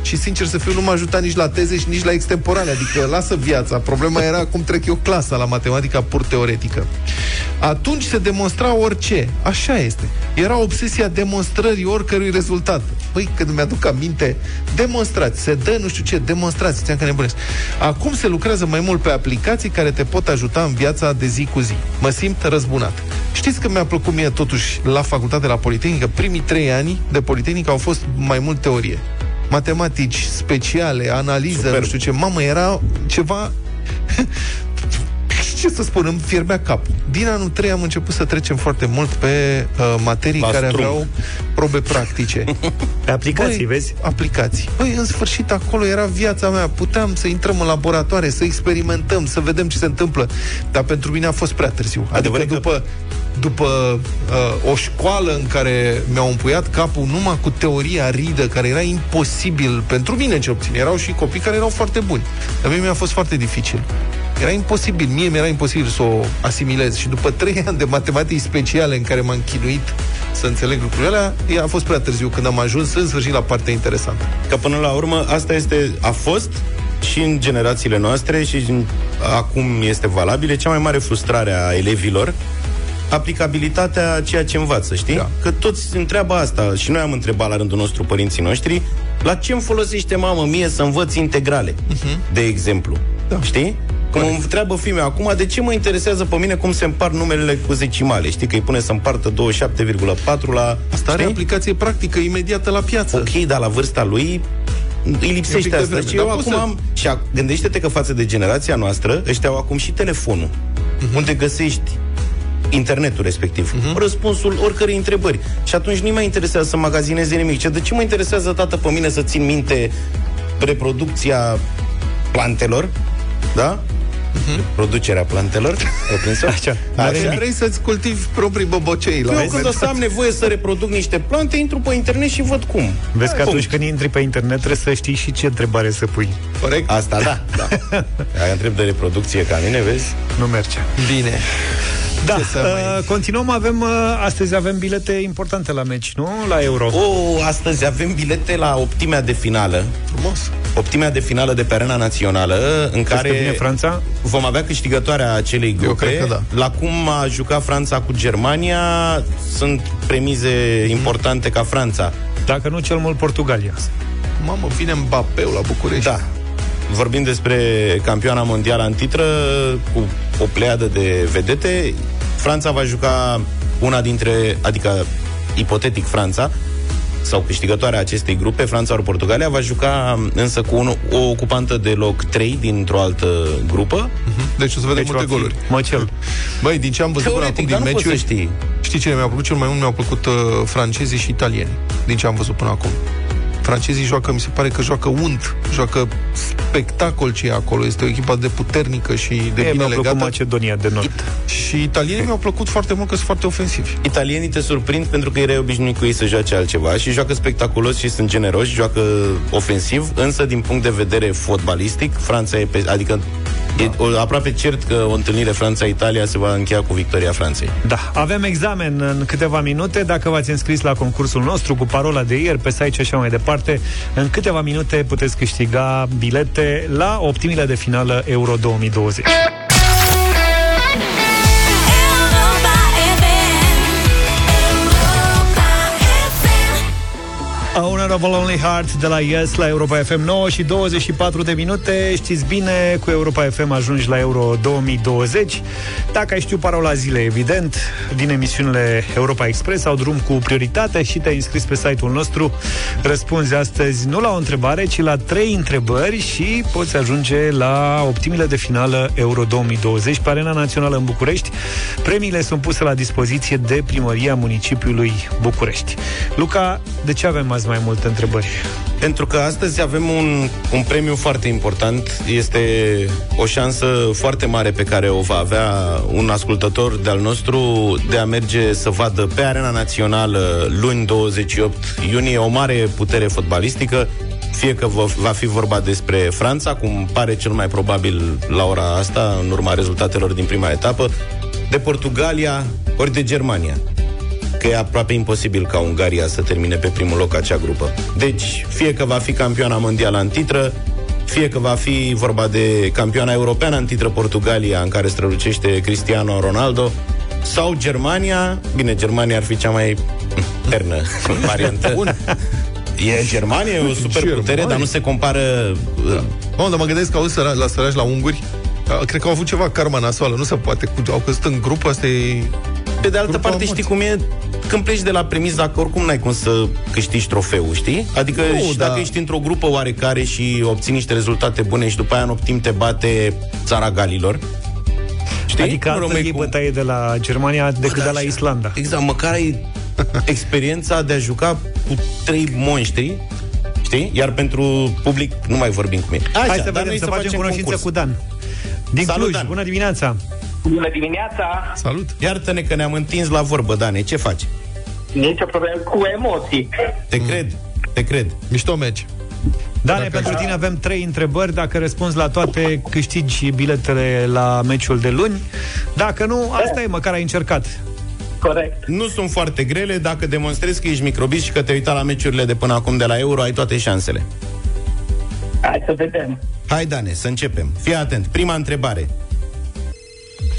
Și sincer să fiu, nu m-a ajutat nici la teze și nici la extemporale, adică lasă viața. Problema era cum trec eu clasa la matematica pur teoretică. Atunci se demonstra orice. Așa este. Era obsesia demonstrării oricărui rezultat. Păi, când mi-aduc aminte, demonstrați, se dă nu știu ce, demonstrați, ți-am că nebunesc. Acum se lucrează mai mult pe aplicații care te pot ajuta în viața de zi cu zi. Mă simt răzbunat. Știți că mi-a plăcut mie totuși la facultate, la Politehnică, primii trei ani de Politehnică au fost mai mult teorie. Matematici speciale, analiză, Superb. nu știu ce. Mamă, era ceva ce să spun, îmi fierbea capul. Din anul 3 am început să trecem foarte mult pe uh, materii La care strung. aveau probe practice. Pe aplicații, Băi, vezi? Aplicații. Băi, în sfârșit, acolo era viața mea. Puteam să intrăm în laboratoare, să experimentăm, să vedem ce se întâmplă. Dar pentru mine a fost prea târziu. Adică Adevărat că- după, după uh, o școală în care mi-au împuiat capul numai cu teoria ridă, care era imposibil, pentru mine ce obțin. Erau și copii care erau foarte buni. Dar mie mi-a fost foarte dificil. Era imposibil, mie mi-era imposibil să o asimilez și după trei ani de matematici speciale în care m-am chinuit să înțeleg lucrurile alea, ea a fost prea târziu când am ajuns în sfârșit la partea interesantă. Că până la urmă asta este, a fost și în generațiile noastre și în, acum este valabil, e cea mai mare frustrare a elevilor aplicabilitatea a ceea ce învață, știi? Da. Că toți întreabă asta și noi am întrebat la rândul nostru părinții noștri la ce îmi folosește mamă mie să învăț integrale, uh-huh. de exemplu. Da. Știi? Cum îmi întreabă fiul meu acum, de ce mă interesează pe mine cum se împart numerele cu zecimale? Știi că îi pune să împartă 27,4 la... Asta are știi? aplicație practică imediată la piață. Ok, dar la vârsta lui îi E un lipsește pic de asta. vreme, Și dar eu poți acum să- am... Și a, gândește-te că față de generația noastră, ăștia au acum și telefonul, Mhm. unde găsești internetul respectiv, răspunsul oricărei întrebări. Și atunci nu mai interesează să magazineze nimic. Ce, de ce mă interesează, tată, pe mine să țin minte reproducția plantelor? Da? Producerea plantelor. Ai prins-o? Așa. Așa. Vrei să-ți cultivi proprii bobocei la Eu un când o moment să am nevoie să reproduc niște plante, intru pe internet și văd cum. Vezi că Punct. atunci când intri pe internet trebuie să știi și ce întrebare să pui. Corect? Asta da, da. Ai întreb de reproducție ca mine, vezi? Nu merge. Bine. Da, Ce să mai- uh, continuăm, avem, uh, astăzi avem bilete importante la meci, nu? La Euro. O, astăzi avem bilete la optimea de finală. Frumos. Optimea de finală de pe arena națională, în Care... care vine Franța? vom avea câștigătoarea acelei grupe. cred că da. La cum a jucat Franța cu Germania, sunt premize importante ca Franța. Dacă nu, cel mult Portugalia. Mamă, vine Mbappé la București. Da. Vorbim despre campioana mondială în titră cu o pleiadă de vedete. Franța va juca una dintre, adică ipotetic Franța, sau câștigătoarea acestei grupe, Franța ori Portugalia, va juca însă cu un, o ocupantă de loc 3 dintr-o altă grupă. Deci o să vedem Deci multe va fi goluri. Măcel. Băi, din ce am văzut până acum Teoretic, din dar nu poți să meciuri, știi. știi cine mi-a plăcut cel mai mult? Mi-au plăcut uh, francezii și italieni, din ce am văzut până acum. Francezii joacă, mi se pare că joacă unt, joacă spectacol ce e acolo. Este o echipă de puternică și de Mie bine mi-a plăcut legată. Macedonia de Nord. Și italienii mi-au plăcut foarte mult că sunt foarte ofensivi. Italienii te surprind pentru că erai obișnuit cu ei să joace altceva și joacă spectaculos și sunt generoși, joacă ofensiv, însă din punct de vedere fotbalistic, Franța e pe, adică e o, aproape cert că o întâlnire Franța-Italia se va încheia cu victoria Franței. Da, avem examen în câteva minute. Dacă v-ați înscris la concursul nostru cu parola de ieri pe site și așa mai departe, în câteva minute puteți câștiga bilete la optimile de finală Euro 2020. A Honorable Only Heart de la Yes la Europa FM 9 și 24 de minute. Știți bine, cu Europa FM ajungi la Euro 2020. Dacă ai știu parola zilei, evident, din emisiunile Europa Express au drum cu prioritate și te-ai înscris pe site-ul nostru. Răspunzi astăzi nu la o întrebare, ci la trei întrebări și poți ajunge la optimile de finală Euro 2020 pe Arena Națională în București. Premiile sunt puse la dispoziție de Primăria Municipiului București. Luca, de ce avem azi mai multe întrebări? Pentru că astăzi avem un, un premiu foarte important. Este o șansă foarte mare pe care o va avea un ascultător de-al nostru de a merge să vadă pe Arena Națională luni 28 iunie o mare putere fotbalistică fie că va- va fi vorba despre Franța, cum pare cel mai probabil la ora asta, în urma rezultatelor din prima etapă, de Portugalia ori de Germania că e aproape imposibil ca Ungaria să termine pe primul loc acea grupă. Deci, fie că va fi campioana mondială în titră, fie că va fi vorba de campioana europeană în titră Portugalia, în care strălucește Cristiano Ronaldo, sau Germania, bine, Germania ar fi cea mai ternă variantă. Bun. E Germania, e o superputere, Germania. dar nu se compară... Da. Mamă, dar mă gândesc că au săra, la sărași la unguri. A, Cred că au avut ceva karma nasoală, nu se poate. Cu- Au căzut în grupă, asta e... Pe de altă Grupa parte, morții. știi cum e? Când pleci de la premisa că oricum n-ai cum să câștigi trofeul, știi? Adică Nu, și da. dacă ești într-o grupă oarecare și obții niște rezultate bune și după aia în optim te bate țara galilor, știi? Adică Nu altfel rămâi iei cu- bătaie de la Germania decât de la așa. Islanda. Exact, măcar ai experiența de a juca cu trei monștri, știi? Iar pentru public nu mai vorbim cu mine. Așa, Hai să dar vedem, noi să facem cunoștință concurs. cu Dan. Din Salut, Cluj, Dan. bună dimineața! Bună dimineața! Salut! Iartă-ne că ne-am întins la vorbă, Dane, ce faci? Nici o problemă cu emoții. Te cred, te cred. Mișto meci. Dane, Dacă pentru așa- tine avem trei întrebări. Dacă răspunzi la toate, câștigi biletele la meciul de luni. Dacă nu, asta e, măcar ai încercat. Corect. Nu sunt foarte grele, dacă demonstrezi că ești microbist și că te-ai uitat la meciurile de până acum de la Euro, ai toate șansele. Hai să vedem. Hai, Dane, să începem. Fii atent. Prima întrebare.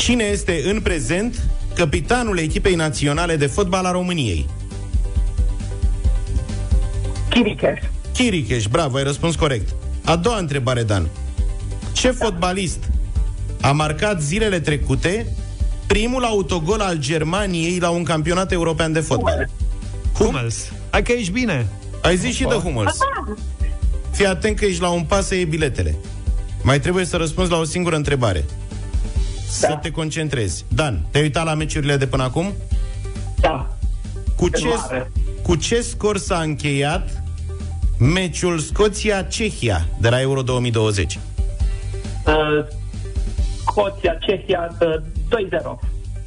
Cine este în prezent capitanul echipei naționale de fotbal a României? Chiricheș. Chiricheș, bravo, ai răspuns corect. A doua întrebare, Dan. Ce fotbalist a marcat zilele trecute primul autogol al Germaniei la un campionat european de fotbal? Hummels. Hai că ești bine. Ai zis și de Hummels. Fii atent că ești la un pas să iei biletele. Mai trebuie să răspunzi la o singură întrebare. Să te concentrezi. Dan, te-ai uitat la meciurile de până acum? Da. Cu Pe ce, mare. cu ce scor s-a încheiat meciul Scoția-Cehia de la Euro 2020? Uh, Scoția, Cehia, uh, 2-0.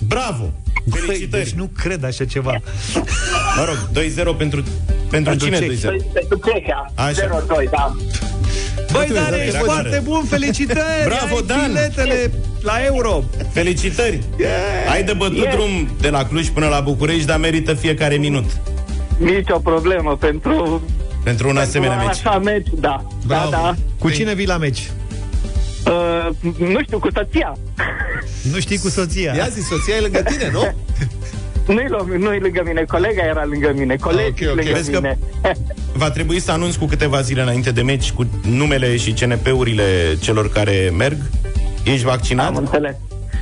Bravo! Băi, Felicitări! deci nu cred așa ceva. Mă rog, 2-0 pentru, pentru, Pentru cine cehi. 2-0? Pentru Cehia, Așa. 0-2, da. Băi, Uite, Dane, era ești clar. foarte bun, felicitări! Bravo, Ai Dan! biletele la euro! Felicitări! Ai de bătut Yeah. drum de la Cluj până la București, dar merită fiecare minut Nici o problemă pentru, pentru un asemenea pentru meci. așa meci, da. Bravo. Da, da. Cu cine vii la meci? Uh, nu știu, cu soția. Nu știi cu soția. Ia zi, soția e lângă tine, nu? Nu-i, lo- nu-i lângă mine, colega era lângă mine, colegii ok, ok. lângă Vezi că- mine. Va trebui să anunț cu câteva zile înainte de meci cu numele și CNP-urile celor care merg. Ești Am vaccinat? înțeles.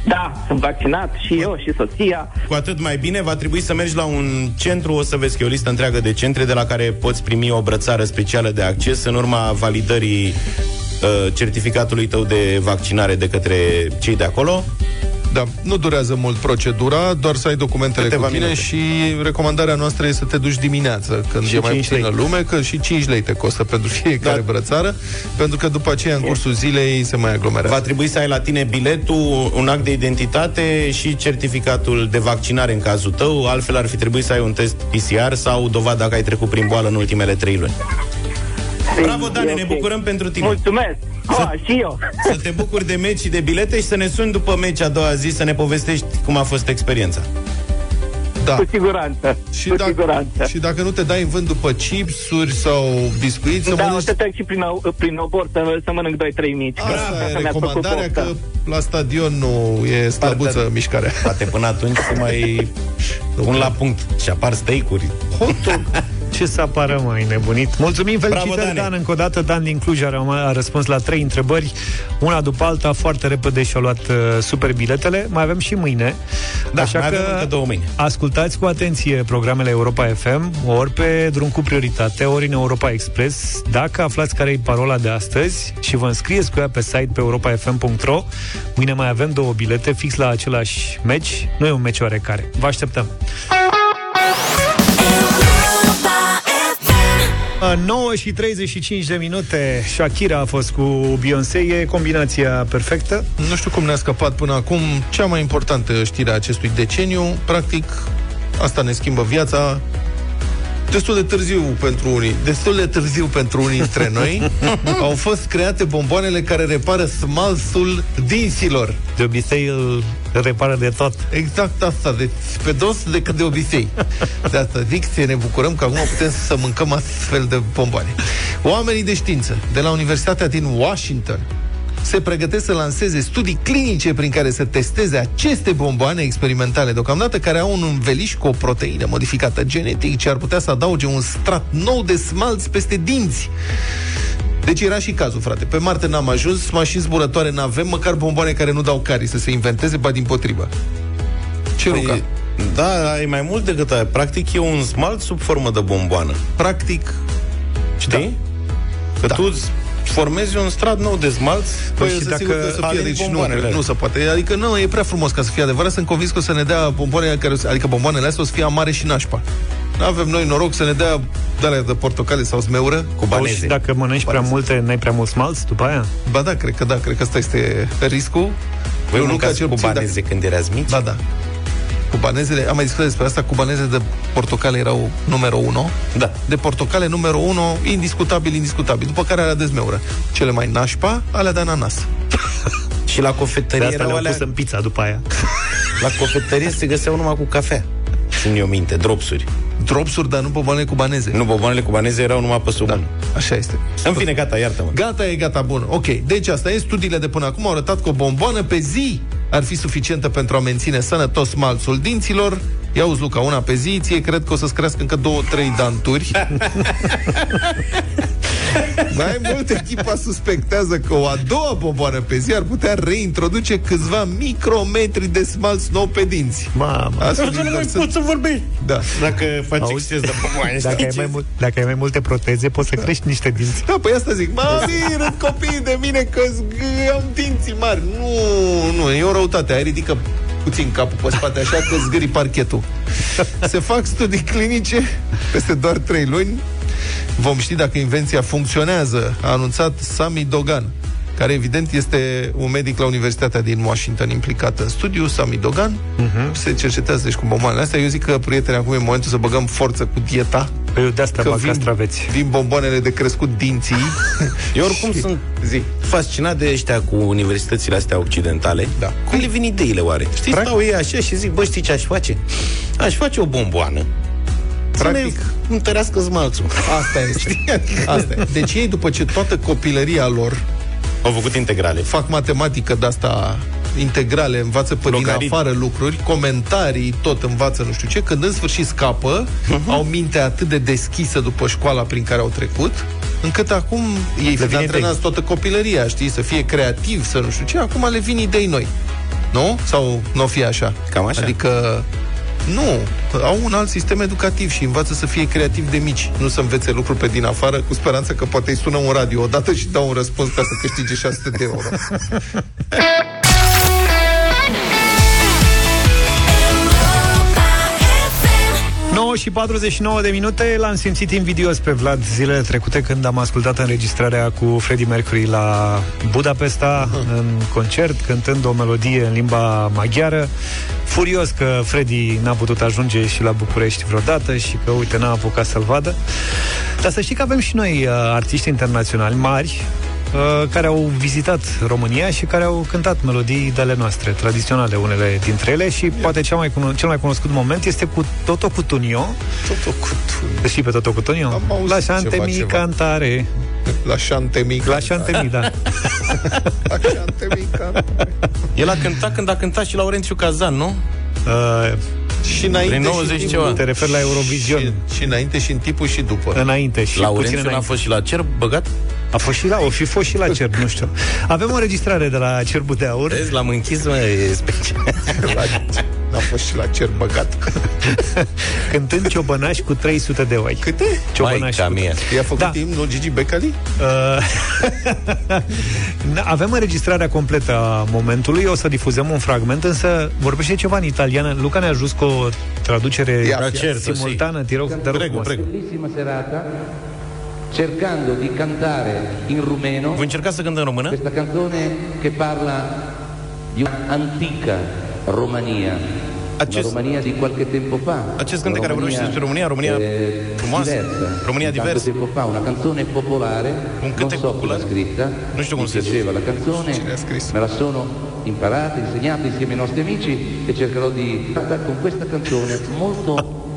Da, sunt vaccinat și eu și soția. Cu atât mai bine, va trebui să mergi la un centru, o să vezi că e o listă întreagă de centre de la care poți primi o brățară specială de acces în urma validării uh, certificatului tău de vaccinare de către cei de acolo. Da, nu durează mult procedura, doar să ai documentele Câteva cu tine minute. și recomandarea noastră e să te duci dimineață, când Și e mai 5 puțină lei. lume, că și 5 lei te costă pentru fiecare Da. brățară, pentru că după aceea, în cursul zilei, se mai aglomerează. Va trebui să ai la tine biletul, un act de identitate și certificatul de vaccinare în cazul tău, altfel ar fi trebuit să ai un test PCR sau dovada că ai trecut prin boală în ultimele trei luni. Bravo, Dane, ne ok. bucurăm pentru tine. Mulțumesc! Ah, și eu! Să te bucuri de meci și de bilete și să ne suni după meci a doua zi să ne povestești cum a fost experiența. Da. Cu siguranță, Și cu dacă, siguranță. și dacă nu te dai în vânt după chipsuri sau biscuiți, să Da, o mănânci... să trec și prin, o- prin obor să, să mănânc 2-3 mici. Asta Că e mi-ați făcut recomandarea, poftă. că la stadion nu e slăbuță Partea- mișcarea. Poate până atunci să mai pun la punct și apar steak-uri. Hot dog. Ce să apară mai nebunit? Mulțumim, felicitări, Bravo, Dan, Dane. încă o dată. Dan din Cluj a, răma- a răspuns la trei întrebări, una după alta, foarte repede și-a luat uh, super biletele. Mai avem și mâine. Da, mai avem încă două mâine. ascultați cu atenție programele Europa FM, ori pe drum cu prioritate, ori în Europa Express. Dacă aflați care e parola de astăzi și vă înscrieți cu ea pe site pe europafm.ro, mâine mai avem două bilete fix la același meci. Nu e un meci oarecare. Vă așteptăm. 9 și 35 de minute Shakira a fost cu Beyoncé. E combinația perfectă. Nu știu cum ne-a scăpat până acum. Cea mai importantă știre a acestui deceniu. Practic, asta ne schimbă viața destul de târziu pentru unii, destul de târziu pentru unii dintre noi, au fost create bomboanele care repară smalsul dinților. De obicei îl repară de tot Exact asta, de pe dos decât de obicei. De asta zic să ne bucurăm că acum putem să mâncăm astfel de bomboane. Oamenii de știință de la Universitatea din Washington se pregătesc să lanseze studii clinice prin care să testeze aceste bomboane experimentale deocamdată, care au un înveliș cu o proteină modificată genetic, ce ar putea să adauge un strat nou de smalț peste dinți. Deci era și cazul, frate. Pe Marte n-am ajuns, mașini zburătoare n-avem, măcar bomboane care nu dau carii să se inventeze, ba din potrivă. Ce Luca? Păi, da, e mai mult decât aia. Practic e un smalt sub formă de bomboană. Practic, Știi? Că Da. tu îți formezi un strat nou de smalt Păi, și și dacă sigur că să fie, alingi deci nu, bomboanele alea. nu se poate. Adică nu, e prea frumos ca să fie adevărat. Sunt convins că o să ne dea bomboane care, o să- adică bomboanele astea o să fie amare și nașpa. Avem noi noroc să ne dea de de portocale sau smeură. Cu Sau și baneze. dacă mănânci prea multe, n-ai prea mult smalț după aia? Ba da, cred că da, cred că ăsta este riscul. Voi Eu nu mâncați ca cel cu puțin, baneze când erați mici? Da, da. Cubanezele, am mai discutat despre asta, cubanezele de portocale erau numărul 1. Da. De portocale numărul 1, indiscutabil, indiscutabil. După care alea de zmeură. Cele mai nașpa, alea de ananas. Și la De cofetărie asta erau le-au alea... pus în pizza după aia. La cofetărie se găseau numai cu cafea. Țin eu minte, dropsuri. Dropsuri, dar nu bomboane cubaneze. Nu, bomboanele cubaneze erau numai pe sub Da, da. așa este. În fine, gata, iartă-mă. Gata, e gata, bun. Ok, deci asta e. Studiile de până acum au arătat că o bomboană pe zi ar fi suficientă pentru a menține sănătos smalțul dinților. Ia uzi, Luca, una pe zi, ție cred că o să-ți crească încă două, trei danturi. Mai mult, echipa suspectează că o a doua bomboană pe zi ar putea reintroduce câțiva micrometri de smalț nou pe dinți. Mamă. Astfel, doar să- să vorbești. Da. Dacă faci Auzi? exces de bomboane, Dacă ai, mai mult, dacă ai mai multe proteze, poți să crești niște dinți. Da, păi asta zic. Mă, râd copiii de mine că zg- am dinții mari. Nu, nu, e o răutate. Ai ridică puțin capul pe spate, așa că zgâri parchetul. Se fac studii clinice peste doar 3 luni. Vom ști dacă invenția funcționează, a anunțat Sami Dogan, care evident este un medic la Universitatea din Washington implicat în studiu, Sami Dogan. Uh-huh. Se cercetează deci cu bomboanele astea. Eu zic că, prieteni, acum e momentul să băgăm forță cu dieta. Păi eu de asta Că bag vin, castraveți. vin bomboanele de crescut dinții. Eu oricum Și- sunt Zi. fascinat de ăștia cu universitățile astea occidentale. Da. Cum le vin ideile oare? Știi, Practic- stau ei așa și zic, bă, știi ce aș face? Aș face o bomboană. Practic- Practic, să ne întărească smalțul. Asta este. Asta e. Deci ei, după ce toată copilăria lor Au făcut integrale. fac matematică de asta integrale, învață pe din Logarit. afară lucruri, comentarii, tot învață nu știu ce, când în sfârșit scapă, Mhm. au mintea atât de deschisă după școala prin care au trecut, încât acum ei fiind vine antrenați toată copilăria, știi, să fie creativ, să nu știu ce, acum le vin idei noi. Nu? Sau nu o fie așa? Cam așa. Adică nu, au un alt sistem educativ și învață să fie creativ de mici, nu să învețe lucruri pe din afară, cu speranța că poate îi sună un radio odată și dau un răspuns ca să câștige 600 de euro. 9 și 49 de minute. L-am simțit invidios pe Vlad zilele trecute Când am ascultat înregistrarea cu Freddie Mercury La Budapesta În concert, cântând o melodie În limba maghiară. Furios că Freddie n-a putut ajunge Și la București vreodată Și că, uite, n-a apucat să-l vadă. Dar să știi că avem și noi uh, artiști internaționali mari uh, care au vizitat România și care au cântat melodii de ale noastre, tradiționale, unele dintre ele și poate cel mai, cuno- cel mai cunoscut moment este cu Toto Cutunio. Toto Cutunio. Știi pe Toto Cutunio? Am auzit La șante ceva, mi ceva. cantare. La șante mic. La șante mi, da. La șante mic. El a cântat când a cântat și Laurențiu Cazan, nu? Uh, Și înainte Prin 90 și în ceva. timpul. te referi la Eurovision. Și, și înainte și în tipul și după. Înainte și puțin Laurențiu n-a înainte. fost și la cer băgat? A fost și la, o fi fost și la cer, nu știu. Avem o înregistrare de la Cerbul de Aur. Vezi, l-am închis, mă, e special. La, a fost și la cer băgat. Cântând ciobănași cu 300 de oi. Câte? Ciobănași Maica cu mea. I-a făcut Da. da. imnul Gigi Becali? Uh, Avem înregistrarea completă a momentului, o să difuzăm un fragment, însă vorbește ceva în italiană. Luca ne-a ajuns cu o traducere Ia, ia, certo, simultană, te rog, te rog Prego, frumos. prego. Cercando di cantare in rumeno Voi încerca să cântăm în română? questa canzone che parla di un'antica Romania. Acest- una Romania di qualche tempo fa. Acest cântec care vorbește despre România, România frumoasă, diversa, România di tanto diversă. tempo fa, una canzone popolare, Un non cântec so popular. l'ha scritta, so come mi si piaceva la canzone, me la sono imparata, insegnata insieme ai nostri amici e cercherò di con questa canzone molto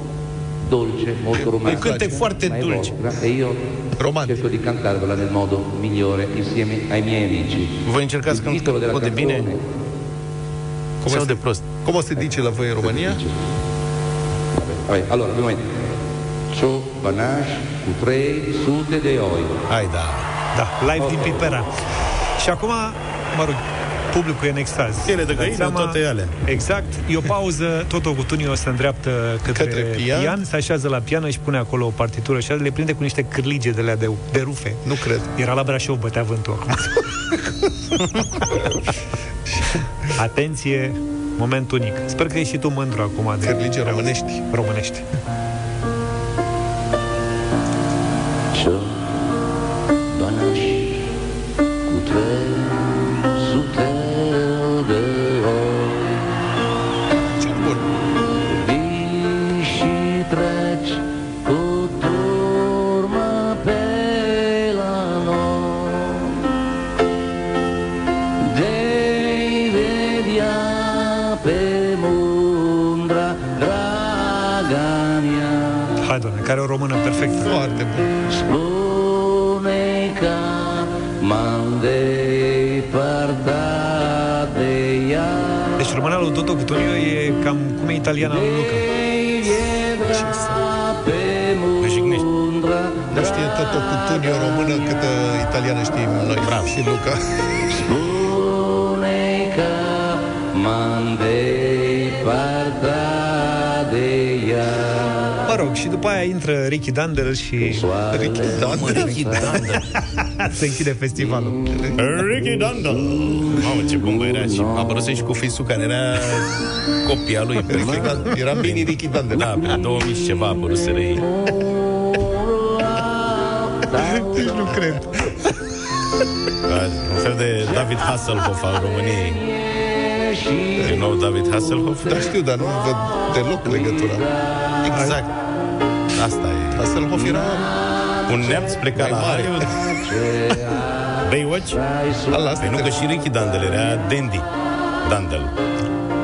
dolce, molto romantica. cântec foarte ma è dulce. vostra, E io Romantic. cerco di cantarvela nel modo migliore insieme ai miei amici. Voi încercați Il când titolo della cânt de bine? canzone Cum Sau este? de prost? Cum o se dice la voi în România? Vabbè, allora, un momento. Ciò banaș cu trei sute de oi. Hai, da. Da, live din Pipera. Și acum, mă rog, publicul e în extaz. Piele de Dați găină, seama? toate alea. Exact. E o pauză, tot o Cutunio se îndreaptă către, Către pian. pian, se așează la piană și pune acolo o partitură și le prinde cu niște cârlige de, alea de, de rufe. Nu cred. Era la Brașov, bătea vântul acum. Atenție, moment unic. Sper că ești și tu mândru acum de Cârlige românești. românești. Cum e italiana lui Luca. pe Mă jignești. mundra Nu știe tot o cutunio română câtă italiană știm noi. Bravo. Și Luca. După aia intră Ricky Dandel și Ricky Dandel. Ricky Dandel. se închide festivalul. Ricky Dandel. Mamă, ce bombă era și a apărut și cu fisul care era copia lui. Ricky Dandel. Era mini Ricky Dandel. Da, pe 2000 și ceva a apărut să ei. Deci nu cred. Da, Un fel de David Hasselhoff al României. Din nou David Hasselhoff? Da, știu, dar nu văd deloc legătura. Exact. Asta e. Hasselhoff era Un neamț pleca la Mai mare. Hollywood. Baywatch? ala asta. Păi nu că și Ricky Dandel era Dandy. Dandel.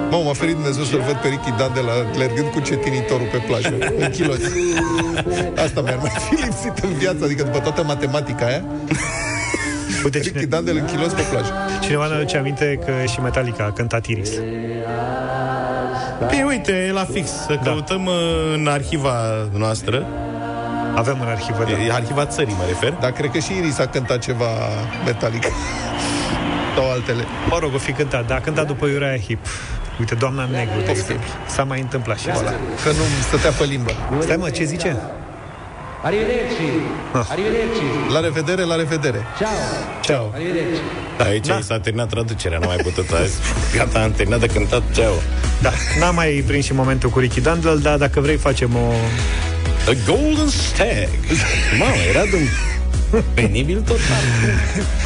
Mă, m-a ferit Dumnezeu să-l văd pe Ricky Dandel alergând cu cetinitorul pe plajă, în chiloți. Asta mi-ar mai fi lipsit în viață, adică după toată matematica aia, Uite, Ricky cine, Dandel în chiloți pe plajă. cineva ne aduce aminte că și Metallica a cântat Iris. Păi uite, e la fix. Să Da. căutăm uh, în arhiva noastră. Avem în arhivă, da. E arhiva țării, mă refer. Dar cred că și Iris a cântat ceva metalic. Sau altele. Mă rog, o fi cântat. Da, a cântat după Uriah Heep. Uite, doamna în negru, de exemplu. S-a mai întâmplat și asta. Că nu stătea pe limbă. Stai mă, ce zice? Arrivederci. Arrivederci. La revedere, la revedere. Ciao. Ciao. Arrivederci. Da, aici da. s-a terminat traducerea, n-a mai putut azi. Gata, am terminat de cântat, ceau. Da, n-am mai prins și momentul cu Ricky Dandel, dar dacă vrei facem o... A Golden Stag. Mamă, era de un penibil total.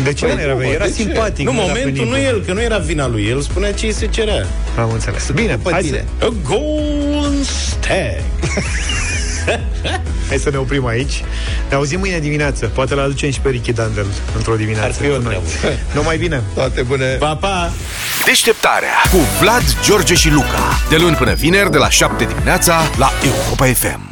De ce nu era? mă, Era de ce? simpatic. Nu, era momentul penibil. nu el, că nu era vina lui. El spunea ce îi se cerea. Am înțeles. Bine, După hai tine. să, A Golden Stag. hai să ne oprim aici. Ne auzim mâine dimineață. Poate l aducem și pe Ricky Dandel într-o dimineață. Ar fi o cu noi. treabă. Numai bine. Toate bune. Pa, pa! Deșteptarea cu Vlad, George și Luca. De luni până vineri, de la 7 dimineața, la Europa FM.